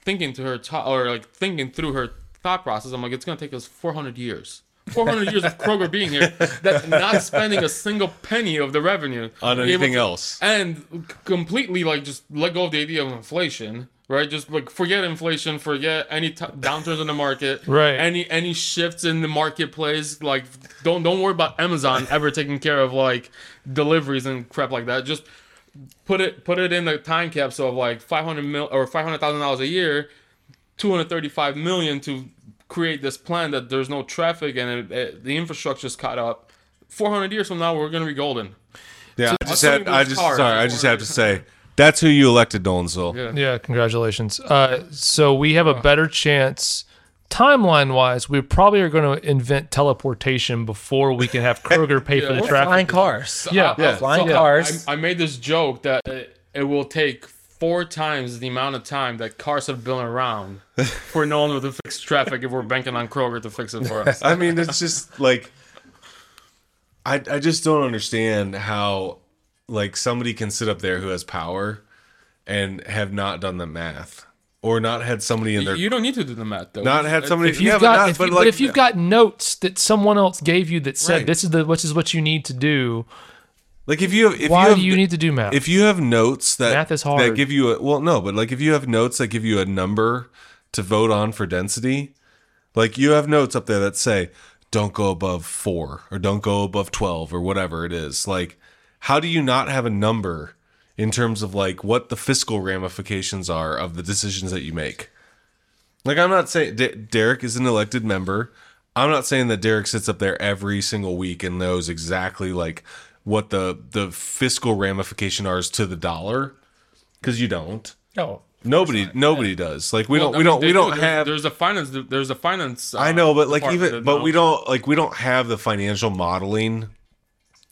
thinking to her to- or like thinking through her thought process. I'm like, it's gonna take us four hundred years. 400 years of Kroger being here, that's not spending a single penny of the revenue On anything to- else. and completely like just let go of the idea of inflation right just like forget inflation forget any t- downturns in the market Right. any any shifts in the marketplace like don't don't worry about amazon ever taking care of like deliveries and crap like that just put it put it in the time capsule of like 500 mil or 500000 dollars a year 235 million to create this plan that there's no traffic and it, it, the infrastructure's caught up 400 years from now we're going to be golden Yeah, I just somebody had. I just cars, sorry. I just have to say that's who you elected, Nolensville. Yeah. Yeah, congratulations. Uh, so we have a better chance, timeline wise. We probably are going to invent teleportation before we can have Kroger pay for the traffic. Flying cars. Yeah, I- I- Flying so cars. I, I made this joke that it, it will take four times the amount of time that cars have been around for no one to fix traffic if we're banking on Kroger to fix it for us. I mean, it's just like I I just don't understand how like somebody can sit up there who has power and have not done the math or not had somebody in their You don't need to do the math though. not had somebody If you've yeah, got, not- if but you, like but if you've got notes that someone else gave you that said Right. this is the which is what you need to do, like if you have if why you have, do you need to do math? if you have notes that Math is hard. that give you a well no but like if you have notes that give you a number to vote on for density like you have notes up there that say don't go above 4 or don't go above 12 or whatever it is. Like how do you not have a number in terms of like what the fiscal ramifications are of the decisions that you make? Like i'm not saying D- derek is an elected member. I'm not saying that derek sits up there every single week and knows exactly like what the the fiscal ramification are to the dollar because you don't No. nobody nobody does like we Well, don't I we mean, don't we do. don't There's- have There's a finance. There's a finance. uh, I know, but like even, but we don't like we don't have the financial modeling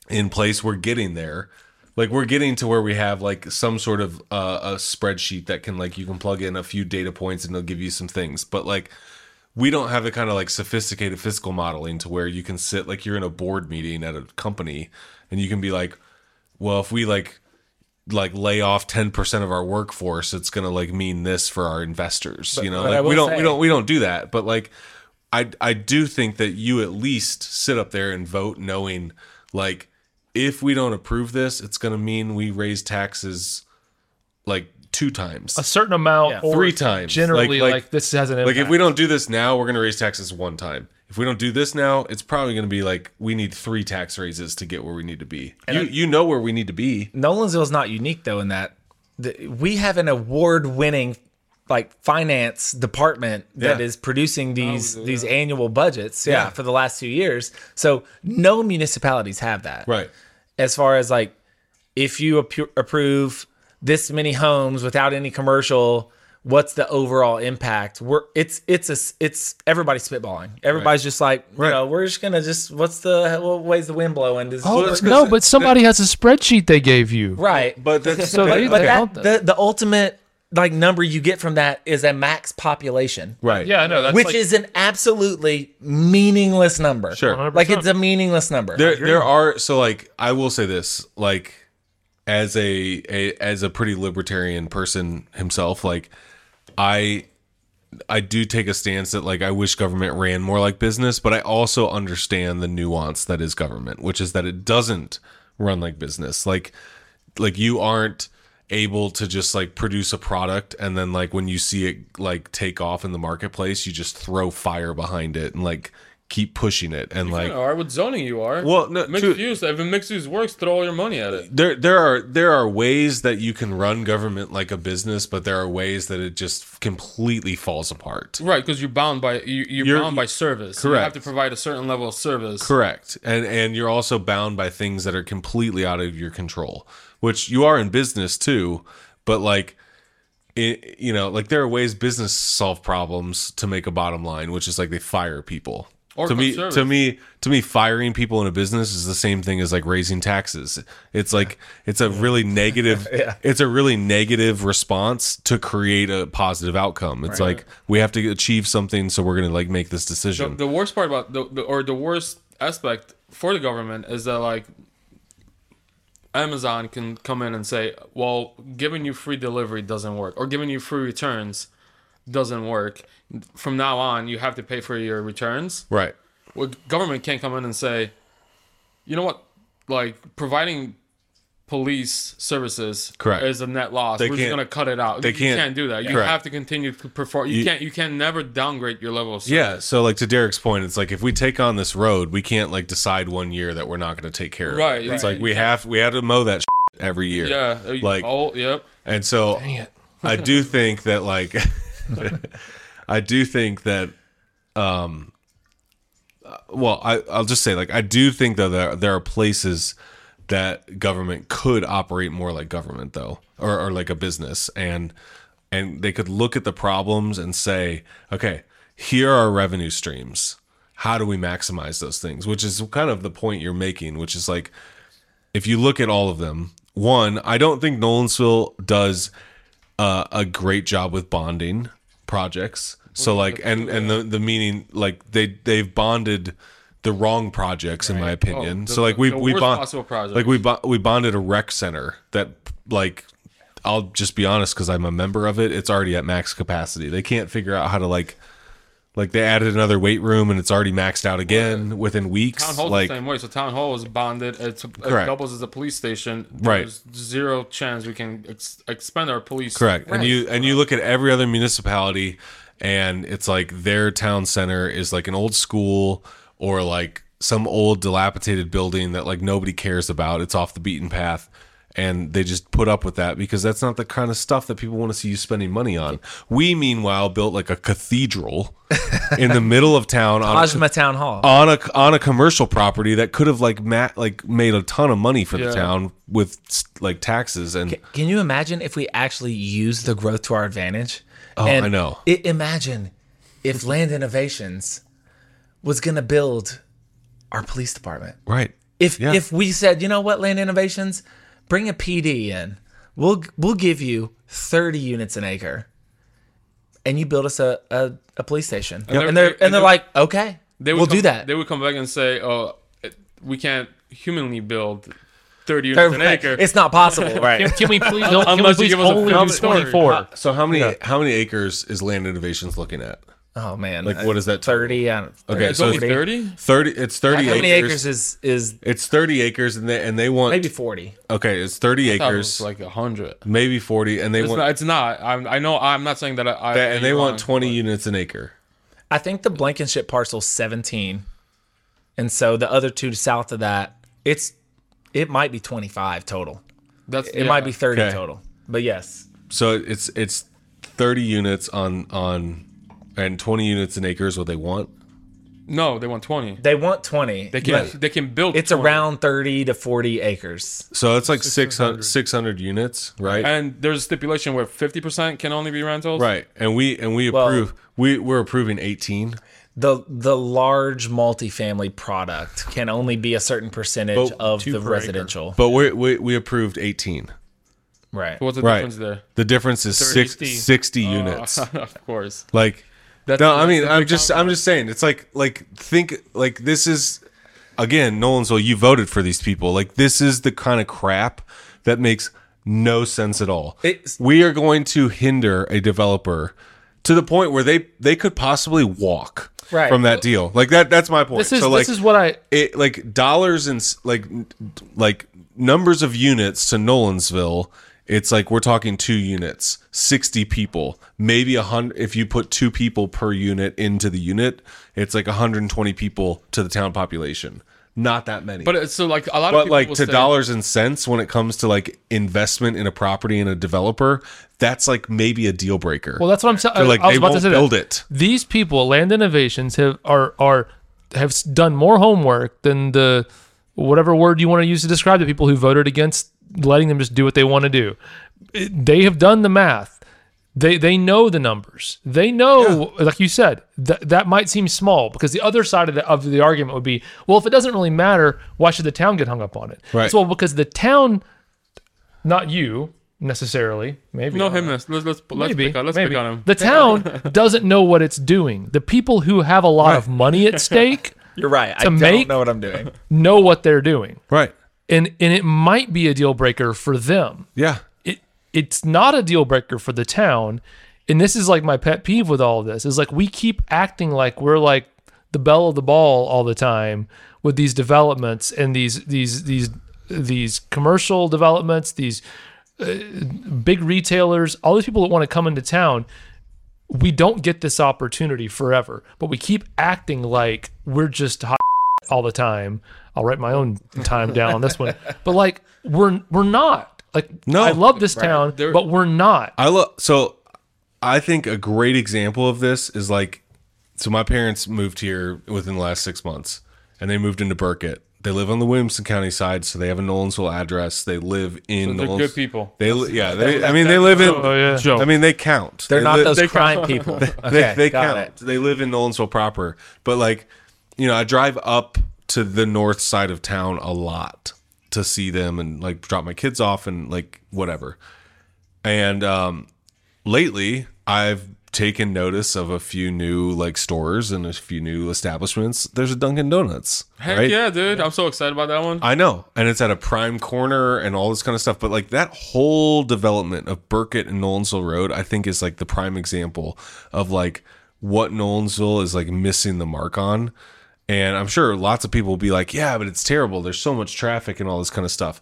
in place. We're getting there. Like we're getting to where we have like some sort of uh, a spreadsheet that can like you can plug in a few data points and it'll give you some things. But like we don't have the kind of like sophisticated fiscal modeling to where you can sit like you're in a board meeting at a company and you can be like, well, if we like like lay off 10% of our workforce, it's going to like mean this for our investors, you know? Like we don't say- we don't we don't do that, but like I I do think that you at least sit up there and vote knowing like if we don't approve this, it's going to mean we raise taxes like two times. a certain amount Yeah. or Three times. Generally, Like- like, like- this has an impact. Like if we don't do this now, we're going to raise taxes one time. If we don't do this now, it's probably going to be like we need three tax raises to get where we need to be. You you know where we need to be. Nolensville is not unique though in that the, we have an award-winning like finance department that Yeah. is producing these yeah. these annual budgets. Yeah, Yeah. for the last two years. So no municipalities have that. Right. As far as like if you appro- approve this many homes without any commercial, what's the overall impact? We're it's it's a it's everybody's spitballing. Everybody's just like, you Right. know, we're just gonna just what's the what way's the wind blowing? Does, Oh, that's no, 'cause but somebody has a spreadsheet they gave you. right. But that's So they, but they that, the the ultimate like number you get from that is a max population, right. yeah, I know. That's which like, is an absolutely meaningless number. Sure. 100%. like it's a meaningless number. There there are so like I will say this like as a, a as a pretty libertarian person himself like I I do take a stance that like I wish government ran more like business, but I also understand the nuance that is government, which is that it doesn't run like business. Like like you aren't able to just like produce a product and then like when you see it like take off in the marketplace, you just throw fire behind it and like keep pushing it and like you are with zoning. You are. Well, no, mixed true- use. If mixed use works, throw all your money at it. there there are there are ways that you can run government like a business, but there are ways that it just completely falls apart. Right, because you're bound by you, you're, You're- bound by service. correct You have to provide a certain level of service. Correct. And and you're also bound by things that are completely out of your control, which you are in business too, but like it, you know, like there are ways business solve problems to make a bottom line, which is like they fire people. Or to me, to me, to me, firing people in a business is the same thing as like raising taxes. It's like it's a really negative. It's a really negative response to create a positive outcome. It's like we have to achieve something, so we're gonna like make this The, decision. the worst part about the, the or the worst aspect for the government is that like Amazon can come in and say, "Well, giving you free delivery doesn't work, or giving you free returns doesn't work. From now on, you have to pay for your returns." right. Well, government can't come in and say, "You know what? Like providing police services Correct. is a net loss. They We're just gonna cut it out. they you can't- can't do that. You Correct. have to continue to perform. You, You- can't. You can never downgrade your level. Yeah, so like to Derek's point, it's like if we take on this road, we can't like decide one year that we're not going to take care of it. Right, it. It's right. like we have we have to mow that every year. Yeah. Like- oh, yep. And so. I do think that like I do think that um uh, well, I I'll just say like I do think though there there are places that government could operate more like government though or, or like a business and and they could look at the problems and say, okay, here are revenue streams. How do we maximize those things? Which is kind of the point you're making, which is like if you look at all of them, one, I don't think Nolensville does uh, a great job with bonding projects. So like, and and the the meaning like they they've bonded the wrong projects in my oh, opinion. Oh, the- so like we the we worst bond possible project. like we bo- we bonded a rec center that like I'll just be honest because I'm a member of it. It's already at max capacity. They can't figure out how to like like they added another weight room and it's already maxed out again within weeks. Town hall's like the same way. So town hall is bonded. It's, it Correct. doubles as a police station. Right. There's zero chance we can ex- expend our police. Correct. And you and you look at every other municipality and it's like their town center is like an old school or like some old dilapidated building that like nobody cares about. It's off the beaten path. And they just put up with that because that's not the kind of stuff that people want to see you spending money on. We meanwhile built like a cathedral in the middle of town on a, Town Hall. on a on a commercial property that could have like ma- like made a ton of money for the town with like taxes and Can you imagine if we actually use the growth to our advantage? Oh, I know. i- imagine if Land Innovations was going to build our police department. right. If Yeah. if we said, you know what, Land Innovations, bring a PD in. We'll we'll give you 30 units an acre. and you build us a, a, a police station. they're- And they're and and they're they're- like, okay, They we'll come, do that. They would come back and say, "Oh, we can't humanly build 30 units an acre." It's not possible, right? Can, can we please? Can we Unless you please give us only do 24? So how many how many acres is Land Innovations looking at? Oh man, Like, what is that? Thirty. I don't, Okay, it's so only it's 30. 30 it's 30 How acres. many acres is is It's 30 acres and they and they want maybe forty? Okay, it's 30 I thought it acres, was like a hundred. maybe 40 and they It's want not. It's not. I'm, I know. I'm not saying that. I, I and they want wrong, 20 but- units an acre. I think the Blankenship parcel's seventeen, and so the other two south of that, it's it might be twenty five total. That's It might be thirty Okay. total. But yes, So it's it's 30 units on on and 20 units an acre is what they want. No, they want 20. they want twenty. They can. They can build. it's 20. around thirty to forty acres. So it's like 600 600 units, right? And there's a stipulation where 50% can only be rentals. right. And we and we Well- approve we we're approving 18. The the large multifamily product can only be a certain percentage But of the per acre. residential. But we we we approved 18. Right. What's the Right. difference there? The difference is six, 60. 60 units. of course. Like That's, no, I mean, I'm just, I'm just saying. It's like, like think, like this is, again, Nolensville. You voted for these people. Like this is the kind of crap that makes no sense at all. It's- we are going to hinder a developer to the point where they they could possibly walk Right. from that deal. Like that. That's my point. This is so like, this is what I it like dollars and like like numbers of units to Nolensville. It's like we're talking two units, sixty people, maybe a hundred. If you put two people per unit into the unit, it's like 120 people to the town population. Not that many, But it's so like a lot of but people like to say, dollars and cents when it comes to like investment in a property and a developer, that's like maybe a deal breaker. well that's what I'm saying. They're like I was they about to won't say that. build it. These people, Land Innovations, have are are have done more homework than the whatever word you want to use to describe the people who voted against letting them just do what they want to do. They have done the math. They they know the numbers. They know, like you said, that that might seem small because the other side of the of the argument would be, well, if it doesn't really matter, why should the town get hung up on it? Right. It's, well, because the town, not you necessarily, maybe No, him. Let's let's let's, Maybe, pick on let's maybe. pick on him. The town doesn't know what it's doing. The people who have a lot of money at stake You're right. I To don't make- know what I'm doing. know what they're doing. Right? And and it might be a deal breaker for them. Yeah. It it's not a deal breaker for the town. And this is like my pet peeve with all of this is like we keep acting like we're like the bell of the ball all the time with these developments and these these these these commercial developments, these uh, big retailers, all these people that want to come into town. We don't get this opportunity forever, but we keep acting like we're just hot all the time. I'll write my own time down on this one, but like we're we're not. Like No. I love this town, There- but we're not. I love so I think a great example of this is like so my parents moved here within the last six months and they moved into Burkitt. They live on the Williamson County side, so they have a Nolensville address. They live in they're Nolans- good people. They li- yeah, they, I mean they live in Oh yeah. Joe. I mean they count. They're They not li- those they crime people. they, Okay, they got count. it. They live in Nolensville proper. But like, you know, I drive up to the north side of town a lot to see them and like drop my kids off and like whatever. And um lately I've taken notice of a few new like stores and a few new establishments. There's a Dunkin' Donuts. Heck right? yeah, dude! I'm so excited about that one. I know, and it's at a prime corner and all this kind of stuff. But like that whole development of Burkitt and Nolensville Road, I think is like the prime example of like what Nolensville is like missing the mark on. And I'm sure lots of people will be like, "Yeah, but it's terrible. There's so much traffic and all this kind of stuff."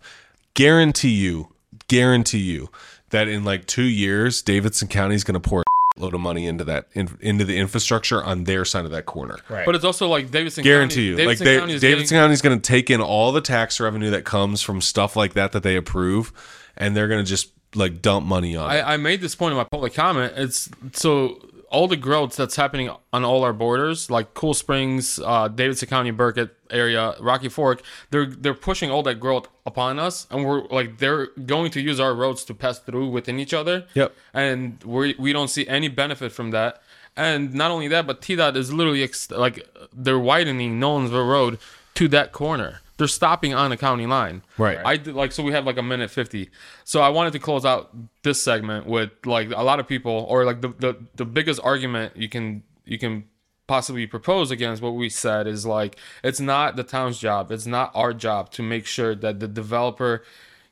Guarantee you, guarantee you that in like two years, Davidson County is going to pour a load of money into that in, into the infrastructure on their side of that corner. Right. But it's also like Davidson. Guarantee County, you, Davidson like they, County is Davidson getting- County's going to take in all the tax revenue that comes from stuff like that that they approve, and they're going to just like dump money on it. I, I made this point in my public comment. It's so all the growth that's happening on all our borders, like Cool Springs, uh, Davidson County, Burkitt area, Rocky Fork, they're they're pushing all that growth upon us, and we're like they're going to use our roads to pass through within each other. Yep. And we we don't see any benefit from that. And not only that, but TDOT is literally ex- like they're widening Nolensville Road to that corner. They're stopping on the county line. Right. I did like so we have like a minute fifty. So I wanted to close out this segment with like a lot of people or like the the, the biggest argument you can you can possibly propose against what we said is like it's not the town's job it's not our job to make sure that the developer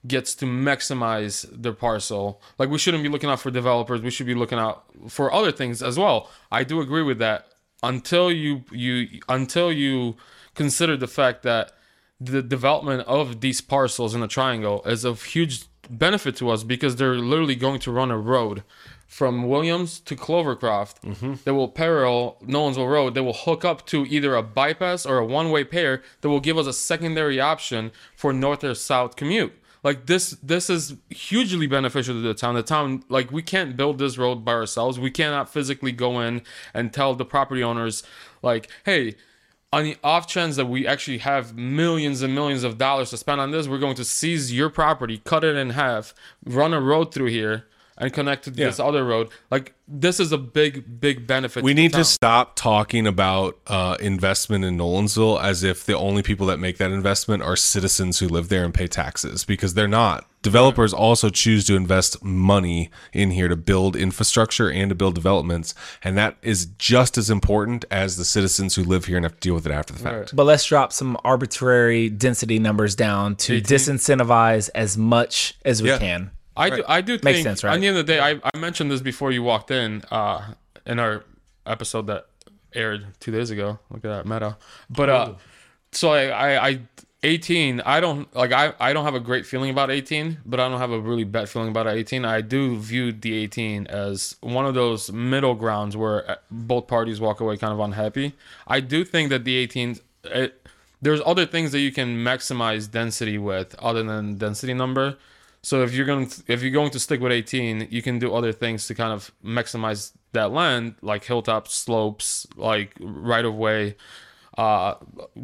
gets to maximize their parcel like we shouldn't be looking out for developers we should be looking out for other things as well i do agree with that until you you until you consider the fact that the development of these parcels in the triangle is of huge benefit to us because they're literally going to run a road from Williams to Clovercroft mm-hmm. that will parallel Nolensville Road that will hook up to either a bypass or a one-way pair that will give us a secondary option for north or south commute. Like this this is hugely beneficial to the town. The town like we can't build this road by ourselves. We cannot physically go in and tell the property owners like, "Hey, on the off chance that we actually have millions and millions of dollars to spend on this, we're going to seize your property, cut it in half, run a road through here, and connect to this other road. Like this is a big, big benefit. We to the need to stop talking about uh, investment in Nolensville as if the only people that make that investment are citizens who live there and pay taxes because they're not. Developers also choose to invest money in here to build infrastructure and to build developments, and that is just as important as the citizens who live here and have to deal with it after the fact. But let's drop some arbitrary density numbers down to 18. disincentivize as much as we Yeah. can. I do. I do think. Makes sense, right? At the end of the day, I, I mentioned this before you walked in, uh, in our episode that aired two days ago. Look at that meta. But uh, so I, I, I, eighteen. I don't like. I, I don't have a great feeling about eighteen, but I don't have a really bad feeling about eighteen. I do view the eighteen as one of those middle grounds where uh, both parties walk away kind of unhappy. I do think that the eighteen. It, there's other things that you can maximize density with other than density number. So if you're going to, if you're going to stick with 18, you can do other things to kind of maximize that land, like hilltop slopes, like right of way, uh,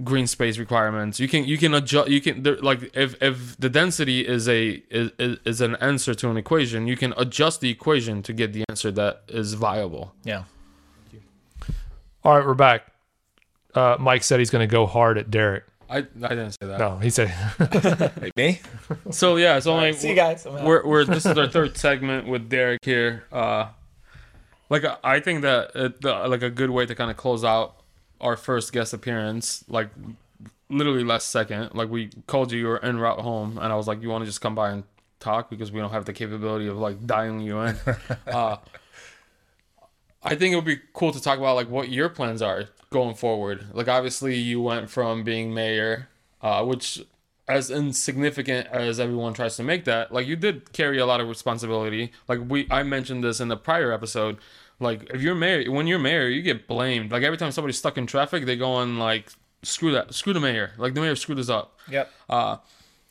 green space requirements. You can you can adjust. You can there, like if if the density is a is, is is an answer to an equation, you can adjust the equation to get the answer that is viable. Yeah. All right, we're back. Uh, Mike said he's going to go hard at Derek. I, I didn't say that. No, he said Me? So yeah, so like See you guys. I'm out. we're, we're this is our third segment with Derek here. Uh, like I think that it, the, like a good way to kind of close out our first guest appearance, like literally last second. Like we called you, you were en route home, and I was like, you want to just come by and talk because we don't have the capability of like dialing you in. uh, I think it would be cool to talk about like what your plans are going forward. Like obviously you went from being mayor, uh, which as insignificant as everyone tries to make that, like you did carry a lot of responsibility. Like we I mentioned this in the prior episode. Like if you're mayor when you're mayor, you get blamed. Like every time somebody's stuck in traffic, they go on like screw that screw the mayor. Like the mayor screwed us up Yep. uh,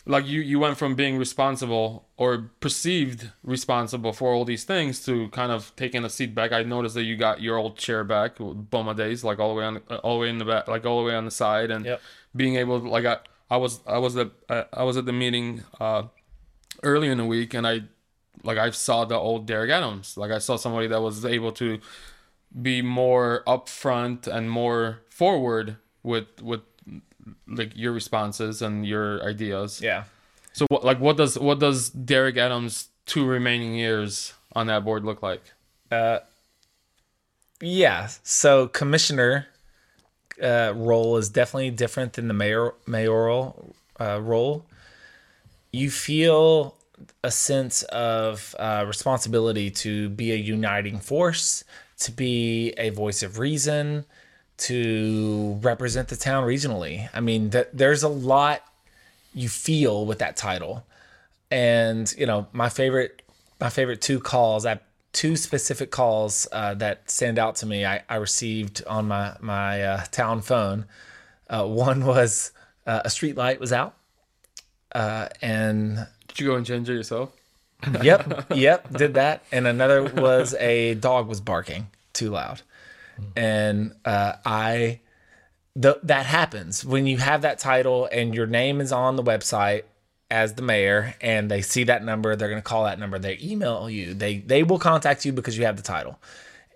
like you you went from being responsible or perceived responsible for all these things to kind of taking a seat back. I noticed that you got your old chair back, Boma days, like all the way on the, all the way in the back, like all the way on the side, and Yep. being able to, like I I was I was at I was at the meeting uh, earlier in the week, and I like I saw the old Derek Adams. Like I saw somebody that was able to be more upfront and more forward with with like your responses and your ideas. Yeah. So what like what does what does Derek Adams two remaining years on that board look like? Uh, yeah. So commissioner uh, role is definitely different than the mayor mayoral uh, role. You feel a sense of uh, responsibility to be a uniting force, to be a voice of reason, to represent the town regionally. I mean, th- there's a lot you feel with that title and you know my favorite my favorite two calls i two specific calls uh, that stand out to me i, I received on my my uh, town phone uh, one was uh, a street light was out uh, and Did you go and change it yourself? yep yep did that and another was a dog was barking too loud and uh, i th- that happens. When you have that title and your name is on the website as the mayor and they see that number they're going to call that number they email you they they will contact you because you have the title.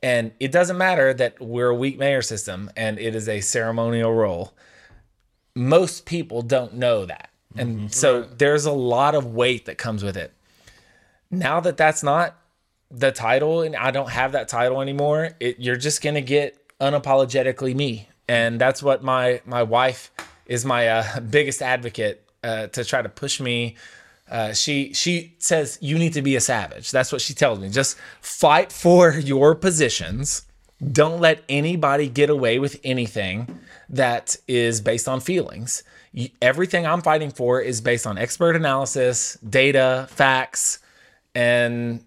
And it doesn't matter that we're a weak mayor system and it is a ceremonial role. Most people don't know that. And so there's a lot of weight that comes with it. Now that that's not the title and I don't have that title anymore, it, you're just going to get unapologetically me. And that's what my my wife is my uh, biggest advocate uh, to try to push me uh, she she says you need to be a savage. That's what she tells me. Just fight for your positions. Don't let anybody get away with anything that is based on feelings. Everything I'm fighting for is based on expert analysis, data, facts, and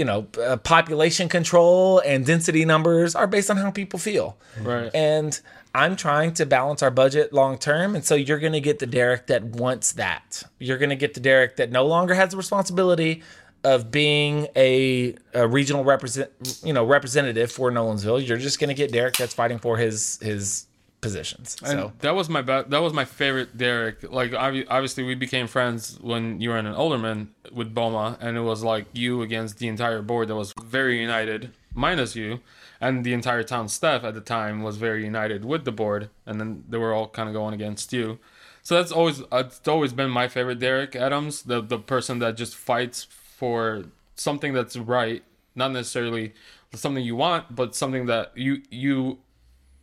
you know, uh, population control and density numbers are based on how people feel. Right. And I'm trying to balance our budget long term. And so you're going to get the Derek that wants that. You're going to get the Derek that no longer has the responsibility of being a, a regional represent, you know, representative for Nolensville. You're just going to get Derek that's fighting for his his positions. And so that was my be- that was my favorite Derek. Like obviously we became friends when you were in an alderman with Boma, and it was like you against the entire board that was very united, minus you, and the entire town staff at the time was very united with the board, and then they were all kind of going against you. So that's always it's always been my favorite Derek Adams, the the person that just fights for something that's right, not necessarily something you want, but something that you you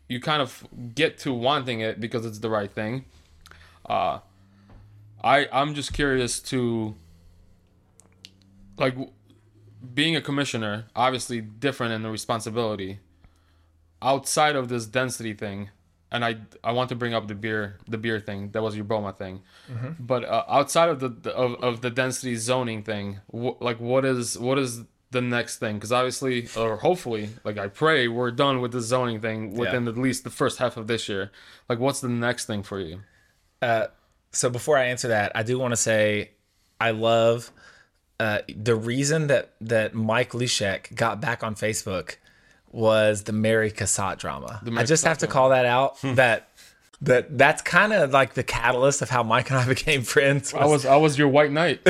you kind of get to wanting it because it's the right thing. Uh, I I'm just curious to like being a commissioner, obviously different in the responsibility. Outside of this density thing, and I I want to bring up the beer the beer thing that was your Boma thing, but uh, outside of the, the of, of the density zoning thing, wh- like what is what is the next thing? Because obviously or hopefully, like I pray we're done with the zoning thing within at least the first half of this year. Like what's the next thing for you? so before I answer that, I do want to say I love uh, the reason that that Mike Lishek got back on Facebook was the Mary Cassatt drama. I Mary just have Cassatt to call that out. that that that's kind of like the catalyst of how Mike and I became friends. I was I was your white knight.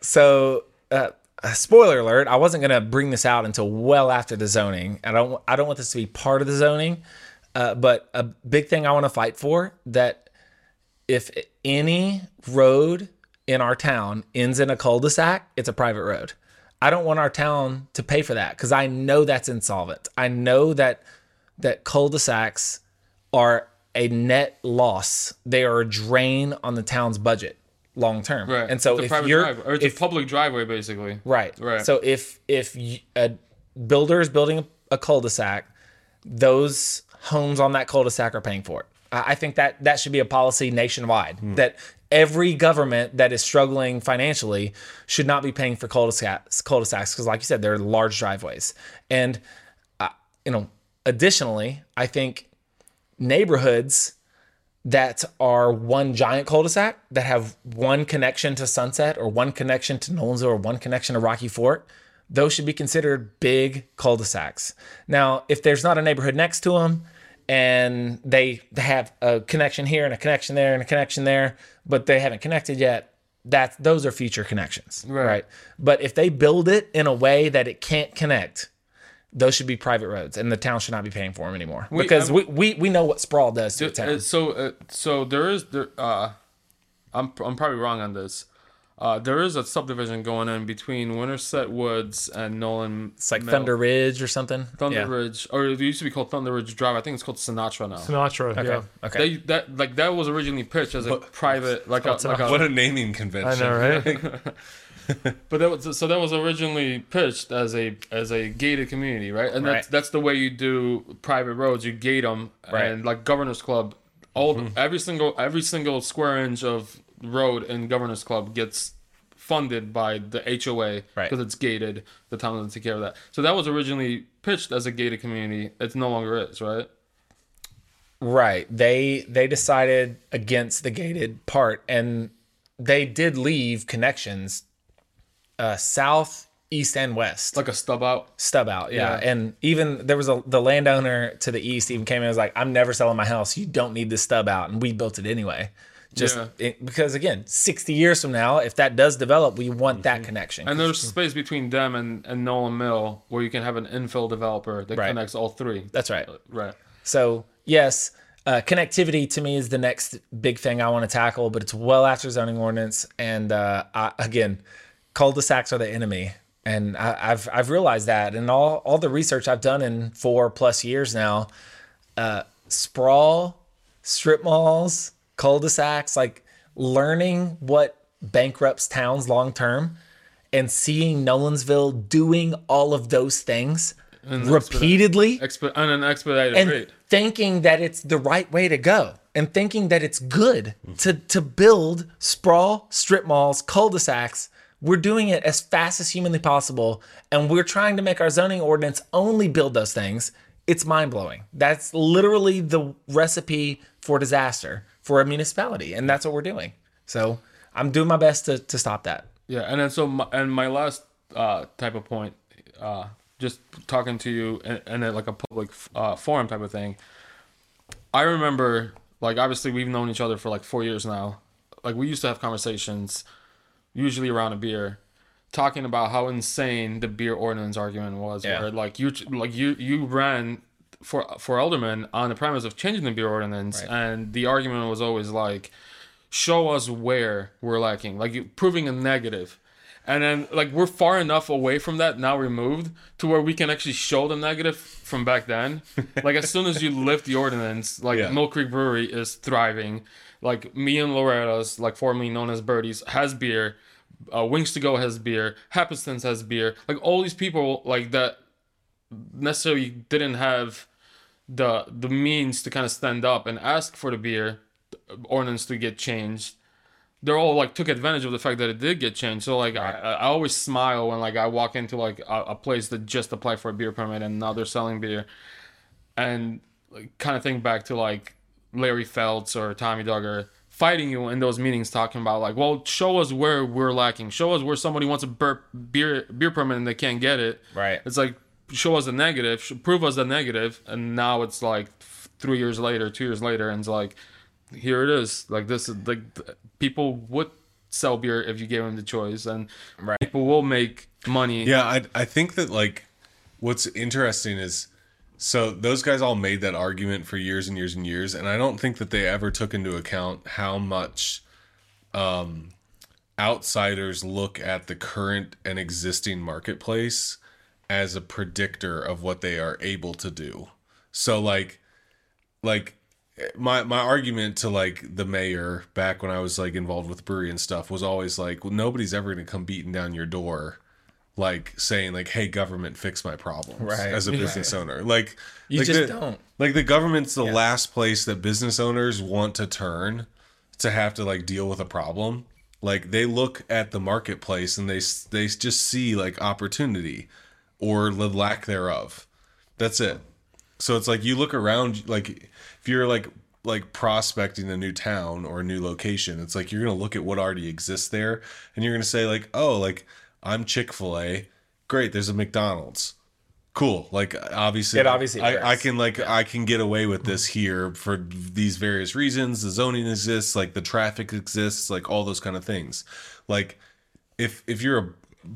so uh, spoiler alert i wasn't to bring this out until well after the zoning i don't i don't want this to be part of the zoning uh, but a big thing i want to fight for that if any road in our town ends in a cul-de-sac it's a private road. I don't want our town to pay for that because i know that's insolvent. I know that that cul-de-sacs are a net loss. They are a drain on the town's budget long term Right. and so it's a if private you're driveway, or it's if a public driveway basically. Right. Right. So if if a builder is building a, cul-de-sac, those homes on that cul-de-sac are paying for it. I I think that that should be a policy nationwide that every government that is struggling financially should not be paying for cul-de-sacs cul-de-sacs because like you said they're large driveways. And uh, you know, additionally, I think neighborhoods that are one giant cul-de-sac that have one connection to Sunset or one connection to Nolensville or one connection to Rocky Fork, those should be considered big cul-de-sacs. Now, if there's not a neighborhood next to them and they have a connection here and a connection there and a connection there, but they haven't connected yet, that those are future connections, right? But if they build it in a way that it can't connect, those should be private roads, and the town should not be paying for them anymore because I'm- we, we we know what sprawl does to a town. Uh, so uh, so there is there uh I'm I'm probably wrong on this. Uh, there is a subdivision going in between Winterset Woods and Nolan. It's like Thunder Ridge or something. Thunder yeah. Ridge, or it used to be called Thunder Ridge Drive. I think it's called Sinatra now. Sinatra. Yeah. Okay. They, that like that was originally pitched as a private like a, like a What a naming convention. I know, right? But that was so that was originally pitched as a as a gated community, right? And that's Right. that's the way you do private roads. You gate them, Right. and like Governors Club, all mm-hmm. every single every single square inch of road in Governors Club gets funded by the HOA Right. because it's gated. The town doesn't take care of that. So that was originally pitched as a gated community. It no longer is, right? Right. They they decided against the gated part, and they did leave connections, uh, south, east, and west. Like a stub out. stub out, yeah. Yeah. And even there was a the landowner to the east even came in and was like, "I'm never selling my house. You don't need this stub out," and we built it anyway. Just Yeah. it- because again, 60 years from now, if that does develop, we want that connection. And there's space between them and, and Nolan Mill where you can have an infill developer that Right. connects all three. That's right. Right. So yes, uh, connectivity to me is the next big thing I want to tackle, but it's well after zoning ordinance. And uh, I, again, cul-de-sacs are the enemy, and I, I've I've realized that. And all all the research I've done in four plus years now, uh, sprawl, strip malls, cul-de-sacs, like learning what bankrupts towns long term, and seeing Nolensville doing all of those things repeatedly on an expedited and rate. thinking that it's the right way to go and thinking that it's good to to build sprawl strip malls cul-de-sacs we're doing it as fast as humanly possible and we're trying to make our zoning ordinance only build those things it's mind-blowing that's literally the recipe for disaster for a municipality and that's what we're doing so i'm doing my best to, to stop that Yeah, and then so my, and my last uh, type of point, uh, just talking to you in, in a, like a public uh, forum type of thing. I remember, like, obviously we've known each other for like four years now. Like, we used to have conversations, usually around a beer, talking about how insane the beer ordinance argument was. Yeah. Where like you like you you ran for for alderman on the premise of changing the beer ordinance, and the argument was always like show us where we're lacking, like you proving a negative. And then like we're far enough away from that now removed to where we can actually show the negative from back then. like as soon as you lift the ordinance, like Yeah. Mill Creek Brewery is thriving. Like me and Loretta's, like formerly known as Birdies, has beer. Uh, Wings to Go has beer. Happenstance has beer. Like all these people like that necessarily didn't have the the means to kind of stand up and ask for the beer ordinance to get changed they're all like took advantage of the fact that it did get changed so like I, I always smile when like i walk into like a, a place that just applied for a beer permit and now they're selling beer and like, kind of think back to like larry felts or tommy dugger fighting you in those meetings talking about like well show us where we're lacking. Show us where somebody wants a bur- beer beer permit and they can't get it. Right. it's like show us the negative prove us the negative. And now it's like three years later two years later and it's like here it is. Like this is like people would sell beer if you gave them the choice and Right. people will make money. Yeah, I I think that like what's interesting is so those guys all made that argument for years and years and years, and I don't think that they ever took into account how much um, outsiders look at the current and existing marketplace as a predictor of what they are able to do. So like like my my argument to like the mayor back when I was like involved with brewery and stuff was always like well, nobody's ever going to come beating down your door like saying like hey government fix my problems Right. as a business owner. Like You like just the- don't. like the government's the last place that business owners want to turn to have to like deal with a problem. Like they look at the marketplace and they they just see like opportunity or the lack thereof. That's it. So it's like you look around like if you're like like prospecting a new town or a new location it's like you're gonna look at what already exists there and you're gonna say like oh like i'm chick-fil-a. Great there's a mcdonald's. Cool like obviously It obviously I, I can like i can get away with this here for these various reasons. The zoning exists like the traffic exists like all those kind of things. Like if if you're a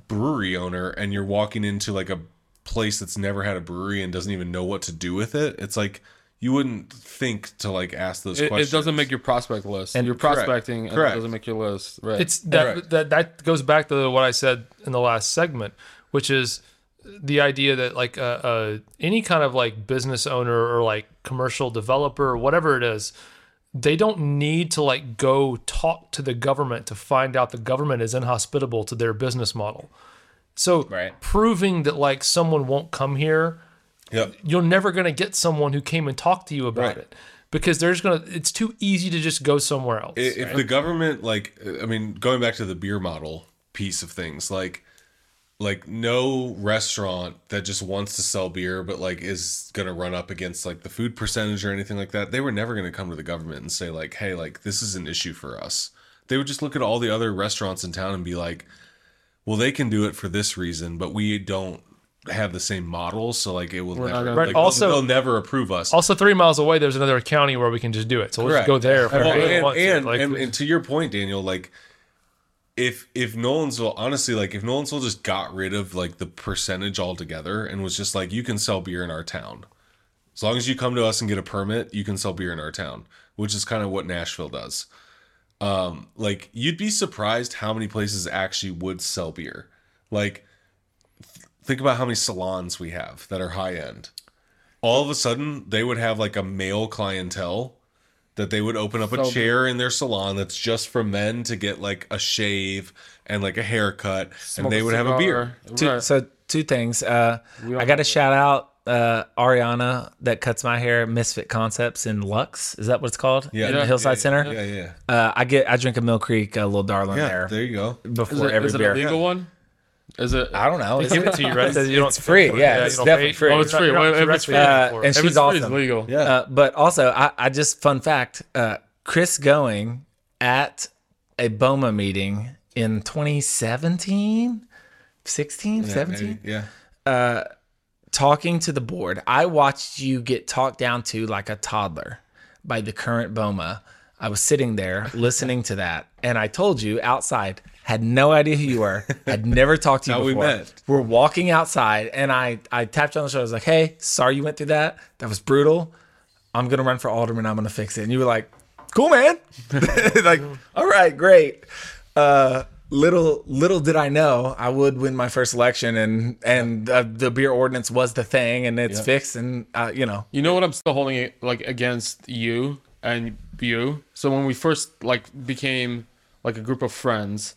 brewery owner and you're walking into like a place that's never had a brewery and doesn't even know what to do with it it's like you wouldn't think to like ask those it, it doesn't make your prospect list and you're Correct. prospecting and Correct. it doesn't make your list right It's that, Right. that that goes back to what I said in the last segment, which is the idea that like uh, uh, any kind of like business owner or like commercial developer or whatever it is, they don't need to like go talk to the government to find out the government is inhospitable to their business model. So Right. proving that like someone won't come here yep. you're never going to get someone who came and talked to you about Right. it because there's going to it's too easy to just go somewhere else if the government like i mean going back to the beer model piece of things like like no restaurant that just wants to sell beer but like is gonna run up against like the food percentage or anything like that they were never gonna come to the government and say like hey like this is an issue for us. They would just look at all the other restaurants in town and be like well they can do it for this reason but we don't have the same model so like it will not never gonna- like, Right, they'll- also- they'll never approve us also three miles away there's another county where we can just do it so let's Correct. go there if Well, really and, to. and, Like, and, and to your point, Daniel, like if if Nolensville honestly like if Nolensville just got rid of like the percentage altogether and was just like you can sell beer in our town. As long as you come to us and get a permit, you can sell beer in our town, which is kind of what Nashville does. Um, like you'd be surprised how many places actually would sell beer. Like th- think about how many salons we have that are high end. All of a sudden, they would have like a male clientele that they would open up a chair in their salon that's just for men to get like a shave and like a haircut, and they would have a beer. Two, Right. So two things. Uh, I got to shout out uh, Ariana that cuts my hair, Misfit Concepts in Lux. Is that what it's called? Yeah. in the Hillside yeah, Center. Yeah, yeah, Uh, I get I drink a Mill Creek, a little darling yeah. there There you go. Is before it, every is it beer. a legal one? Is it? I don't know. It's, Give it to you, right? It's, You don't it's free. for it. Yeah, you it's don't definitely pay- free. Oh, it's free. You're not- Well, you're if not it's free, Uh, it. and she's it's free, awesome. It's legal. Yeah. Uh, but also, I, I just fun fact: uh, Chris Going at a BOMA meeting in 2017, 16, 17, Yeah. talking to the board. I watched you get talked down to like a toddler by the current BOMA. I was sitting there listening to that, and I told you outside. Had no idea who you were. Had never talked to you How we met. We're walking outside, and I I tapped you on the shoulder. I was like, "Hey, sorry you went through that. That was brutal. I'm gonna run for alderman. I'm gonna fix it." And you were like, "Cool, man. like, all right, great." Uh, little little did I know I would win my first election, and and uh, the beer ordinance was the thing, and it's fixed, and uh, you know, You know what I'm still holding it like against you and you. So when we first like became like a group of friends,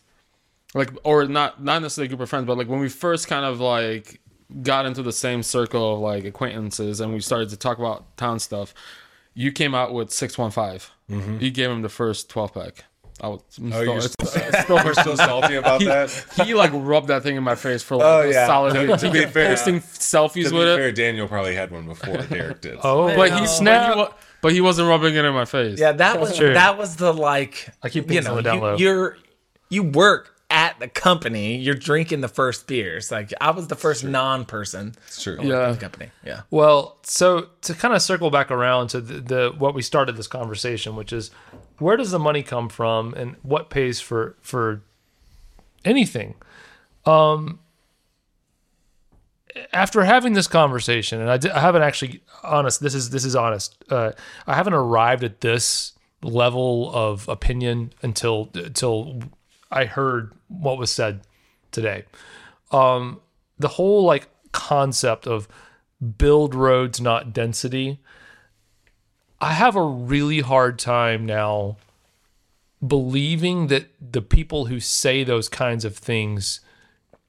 like or not not necessarily a group of friends, but like when we first kind of like got into the same circle of like acquaintances and we started to talk about town stuff, you came out with six one five. Mm-hmm. You gave him the first twelve pack. I was, I'm Oh, still- you're still, it's still you're still salty about he, that. he like rubbed that thing in my face for like Oh, a yeah. solid. To- to he be fair- posting selfies To with be it. fair, Daniel probably had one before Derek did. Oh, But he, snap. but, he but he wasn't rubbing it in my face. yeah, that was True. that was the like. I keep you things know, down you, low. you're you work at the company. You're drinking the first beers. Like I was the first non-person. It's true. Yeah. at the company. Yeah. Well, so to kind of circle back around to the, the what we started this conversation, which is where does the money come from and what pays for for anything? Um after having this conversation, and I, I haven't actually honest. This is this is honest. Uh, I haven't arrived at this level of opinion until until I heard what was said today. Um, the whole like concept of build roads, not density. I have a really hard time now believing that the people who say those kinds of things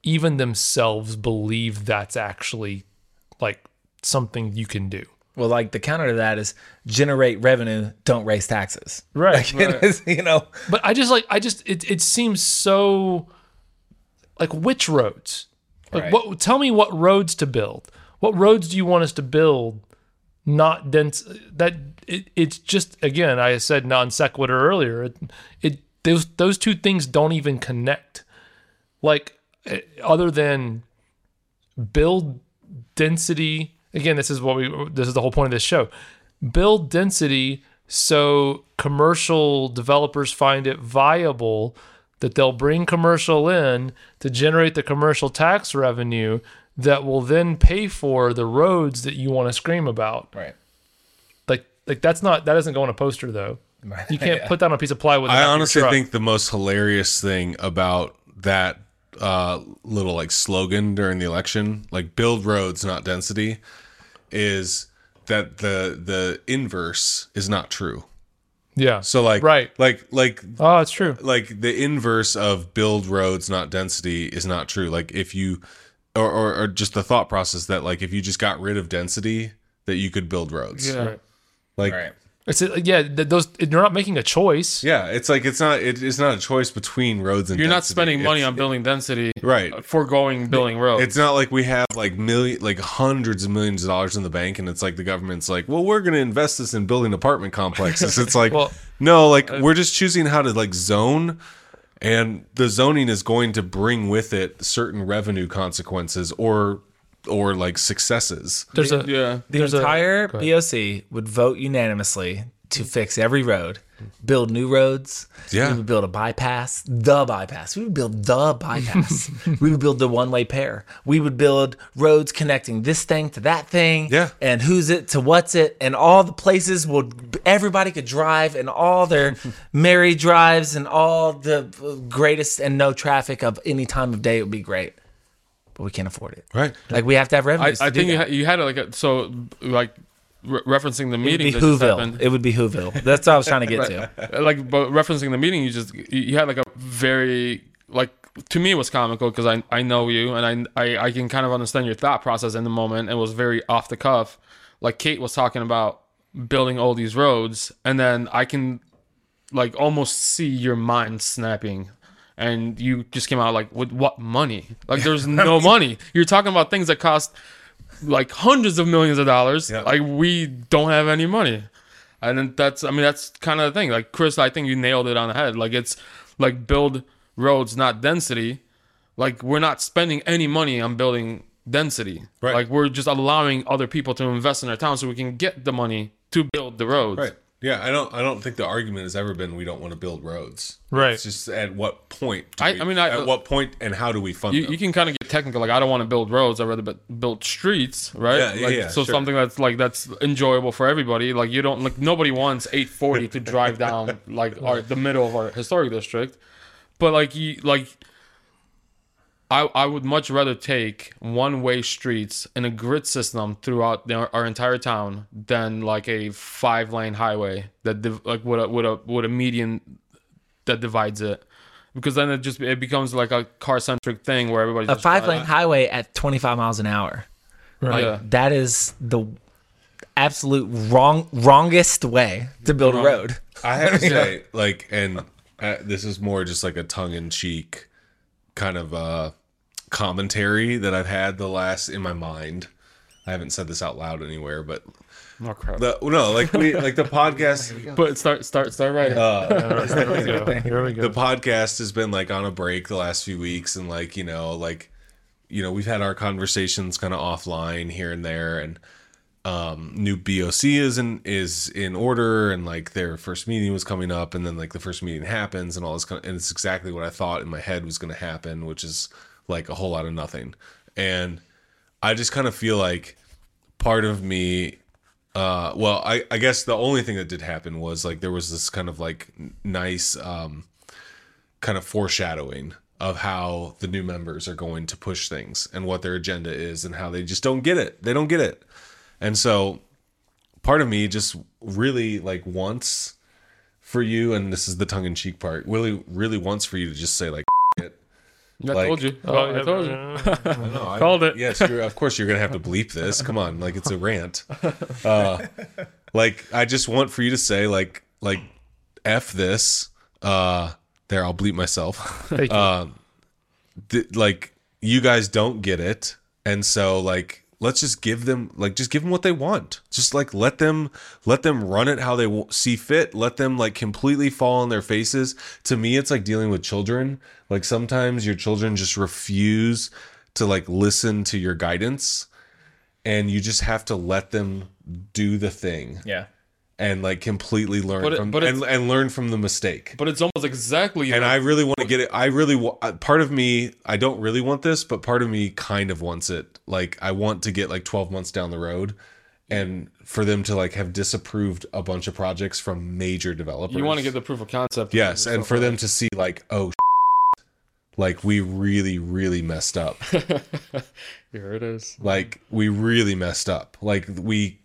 even themselves believe that's actually like something you can do. Well, like the counter to that is generate revenue, don't raise taxes. Right. It is, you know. But I just like I just it it seems so like which roads? Like Right. what tell me what roads to build. What roads do you want us to build? Not dense that it, it's just again, I said non sequitur earlier. It, it those those two things don't even connect. Like eh, other than build density again this is what we this is the whole point of this show. Build density so commercial developers find it viable that they'll bring commercial in to generate the commercial tax revenue that will then pay for the roads that you want to scream about. Right. like like that's not that doesn't go on a poster though. You can't put that on a piece of plywood I honestly truck. think the most hilarious thing about that uh, little like slogan during the election, like build roads, not density, is that the the inverse is not true. yeah So like Right. like like oh it's true like the inverse of build roads not density is not true like if you or, or, or just the thought process that like if you just got rid of density that you could build roads Yeah. Right. like Right. It's a, yeah th- those you're not making a choice. Yeah it's like it's not it, it's not a choice between roads and You're not spending money It's- on building density, right. Uh, foregoing building roads. it's not like we have like million like hundreds of millions of dollars in the bank and it's like the government's like well we're going to invest this in building apartment complexes. It's like Well- no like uh, we're just choosing how to like zone and the zoning is going to bring with it certain revenue consequences or or like successes there's a yeah. The There's entire go ahead. BOC would vote unanimously to fix every road. build new roads. Yeah. We would build a bypass, the bypass. We would build the bypass. we would build the one way pair. We would build roads connecting this thing to that thing. Yeah. And who's it to what's it. And all the places would, everybody could drive and all their merry drives and all the greatest and no traffic of any time of day. It would be great. But we can't afford it. Right. Like we have to have I, revenues. I to do think you, that. ha- you had it like a, so like re- referencing the meeting It would be that Whoville. It would be Whoville. That's what I was trying to get to. like but referencing the meeting you just you- you had like a very like to me it was comical because I, I know you and I, I I can kind of understand your thought process in the moment it was very off the cuff like Kate was talking about building all these roads and then I can like almost see your mind snapping and you just came out like with what money? Like there's no money. You're talking about things that cost like hundreds of millions of dollars. Yeah. like we don't have any money. And then that's i mean that's kind of the thing. Like chris i think you nailed it on the head. Like it's like build roads not density. Like we're not spending any money on building density. Right. like we're just allowing other people to invest in our town so we can get the money to build the roads. Right. Yeah, I don't. I don't think the argument has ever been we don't want to build roads. Right. It's just at what point. do I- we- I mean, I- at uh, what point and how do we fund you, them? you can kind of get technical like i don't want to build roads i'd rather build streets right Yeah, yeah, like, yeah, so sure. something that's like that's enjoyable for everybody like you don't like nobody wants 840 to drive down like our the middle of our historic district but like you like I, I would much rather take one way streets in a grid system throughout the, our entire town than like a five lane highway that div, like with a with a with a median that divides it because then it just it becomes like a car centric thing where everybody A five lane highway at 25 miles an hour. Right. yeah. That is the absolute wrong wrongest way to build a road. I have to say, like, and uh, this is more just like a tongue in cheek kind of uh, commentary that I've had the last in my mind. I haven't said this out loud anywhere, but oh crap the no, like we like the podcast. but start start start right Here we go. Here we go. the podcast has been like on a break the last few weeks and like you know like you know we've had our conversations kind of offline here and there and um new boc is in is in order and like their first meeting was coming up and then like the first meeting happens and all this kind of, and it's exactly what i thought in my head was going to happen which is like a whole lot of nothing. And i just kind of feel like part of me uh well i i guess the only thing that did happen was like there was this kind of like nice um kind of foreshadowing of how the new members are going to push things and what their agenda is and how they just don't get it. They don't get it and so part of me just really like wants for you and this is the tongue-in-cheek part really really wants for you to just say like it I Like- told you. Oh, I told you. no, I- Called it. Yes, you're, of course you're gonna have to bleep this. Come on, like it's a rant. Uh, like I just want for you to say like like f this. Uh, there, I'll bleep myself. Thank you. Uh, th- like you guys don't get it, and so like let's just give them like just give them what they want. Just like let them let them run it how they see fit. Let them like completely fall on their faces. To me, it's like dealing with children. Like sometimes your children just refuse to like listen to your guidance, and you just have to let them do the thing Yeah. And like completely learn it- from and, and learn from the mistake But it's almost exactly. and I really want to get it. I really wa- uh, part of me. I don't really want this, but part of me kind of wants it. Like I want to get like twelve months down the road, and for them to like have disapproved a bunch of projects from major developers. you want to get the proof of concept. yes, and for them to see like oh, like we really really messed up. Here it is. like we really messed up. Like we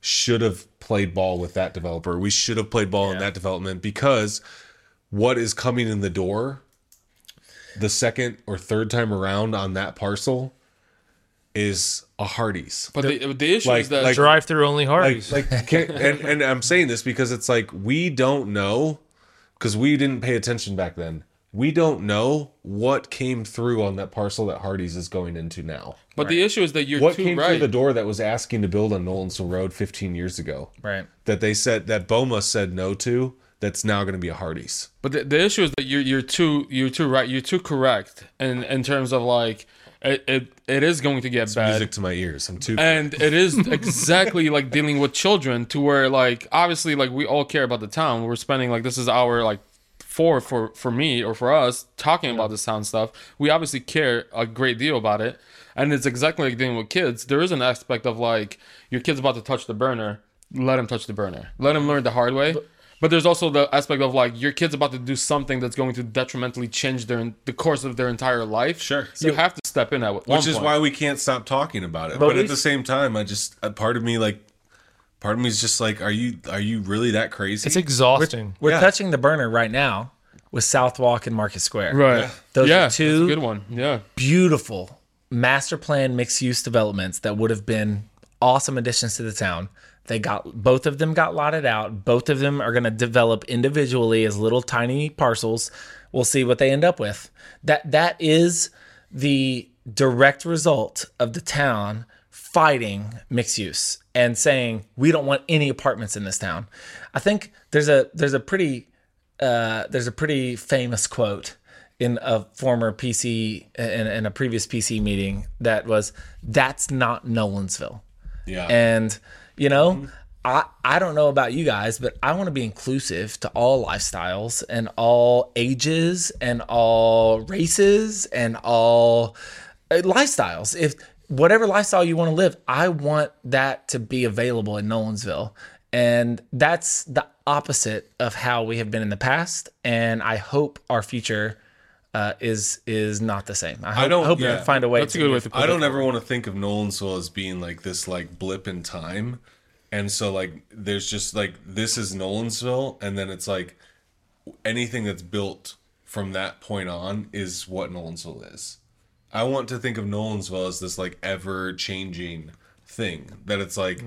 should have played ball with that developer. We should have played ball in that development because what is coming in the door the second or third time around on that parcel is a Hardee's. But the, the issue Like- is that like- Drive through only Like, Hardee's. like can, and, and I'm saying this because it's like we don't know because we didn't pay attention back then. We don't know what came through on that parcel that Hardee's is going into now. But the issue is that you're what too came right. through the door that was asking to build on Nolensville Road 15 years ago Right. that they said that Boma said no to that's now going to be a Hardee's. But the, the issue is that you're you're too you're too right. You're too correct in in terms of like it it, it is going to get bad. Music to my ears. I'm too. and it is exactly like dealing with children to where like obviously like we all care about the town we're spending like this is our like for for for me or for us talking about this sound stuff we obviously care a great deal about it and it's exactly like dealing with kids there is an aspect of like your kid's about to touch the burner let him touch the burner let him learn the hard way but there's also the aspect of like your kid's about to do something that's going to detrimentally change their the course of their entire life Sure. you have to step in at one which is point. why we can't stop talking about it. But But, at the same time, I just a part of me like, part of me is just like, are you are you really that crazy? It's exhausting. We're Yeah. touching the burner right now with Southwalk and Market Square. right Those yeah are that's a two good one yeah beautiful master plan mixed use developments that would have been awesome additions to the town. They got both of them got lotted out. Both of them are going to develop individually as little tiny parcels. We'll see what they end up with. That that is the direct result of the town fighting mixed use and saying we don't want any apartments in this town. I think there's a there's a pretty uh, there's a pretty famous quote in a former PC in, in a previous PC meeting that was that's not Nolensville. yeah. And you know, I I don't know about you guys, but I want to be inclusive to all lifestyles and all ages and all races and all uh, lifestyles. If whatever lifestyle you want to live, I want that to be available in Nolensville. And that's the opposite of how we have been in the past. And I hope our future uh, is is not the same. I hope, don't- hope yeah. can find a way. That's a good way to put I don't ever want to think of Nolensville as being like this like blip in time. And so like there's just like this is Nolensville and then it's like anything that's built from that point on is what Nolensville is. I want to think of Nolensville as this like ever changing thing that it's like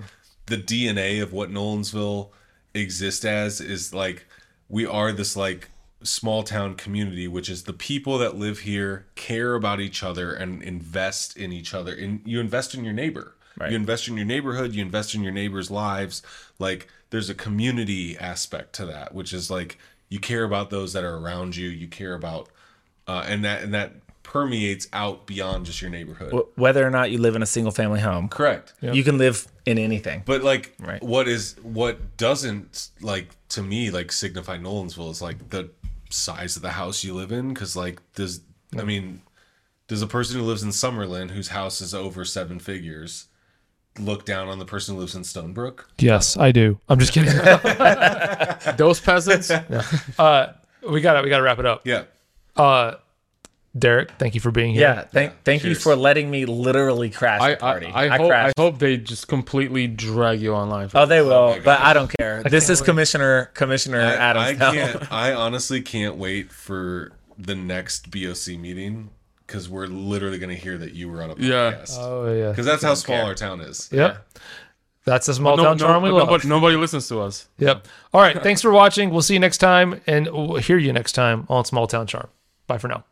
the DNA of what Nolensville exists as is like we are this like small town community which is the people that live here care about each other and invest in each other. And you invest in your neighbor. You invest in your neighborhood. You invest in your neighbors lives. Like there's a community aspect to that which is like you care about those that are around you. You care about uh, and that and that permeates out beyond just your neighborhood Wh- whether or not you live in a single family home, correct you can live in anything. but like Right. what is what doesn't like to me like signify Nolensville is like the size of the house you live in because like does I mean does a person who lives in Summerlin whose house is over seven figures look down on the person who lives in Stonebrook? Yes, I do. I'm just kidding. those peasants uh, we got to we got to wrap it up. Yeah. Uh, Derek, thank you for being here. Yeah, thank thank you for letting me literally crash I, the party. I, I, hope, I hope they just completely drag you online. Oh, they will, my but I don't care. this is Commissioner Commissioner I, Adams. I can't I honestly can't wait for the next BOC meeting because we're literally gonna hear that you were on a Yeah. podcast. Oh yeah. Because that's how small our town is. Yep. That's the small no, town no, charm we but, love. but nobody listens to us. Yep. All right. Thanks for watching. We'll see you next time, and we'll hear you next time on Small Town Charm. Bye for now.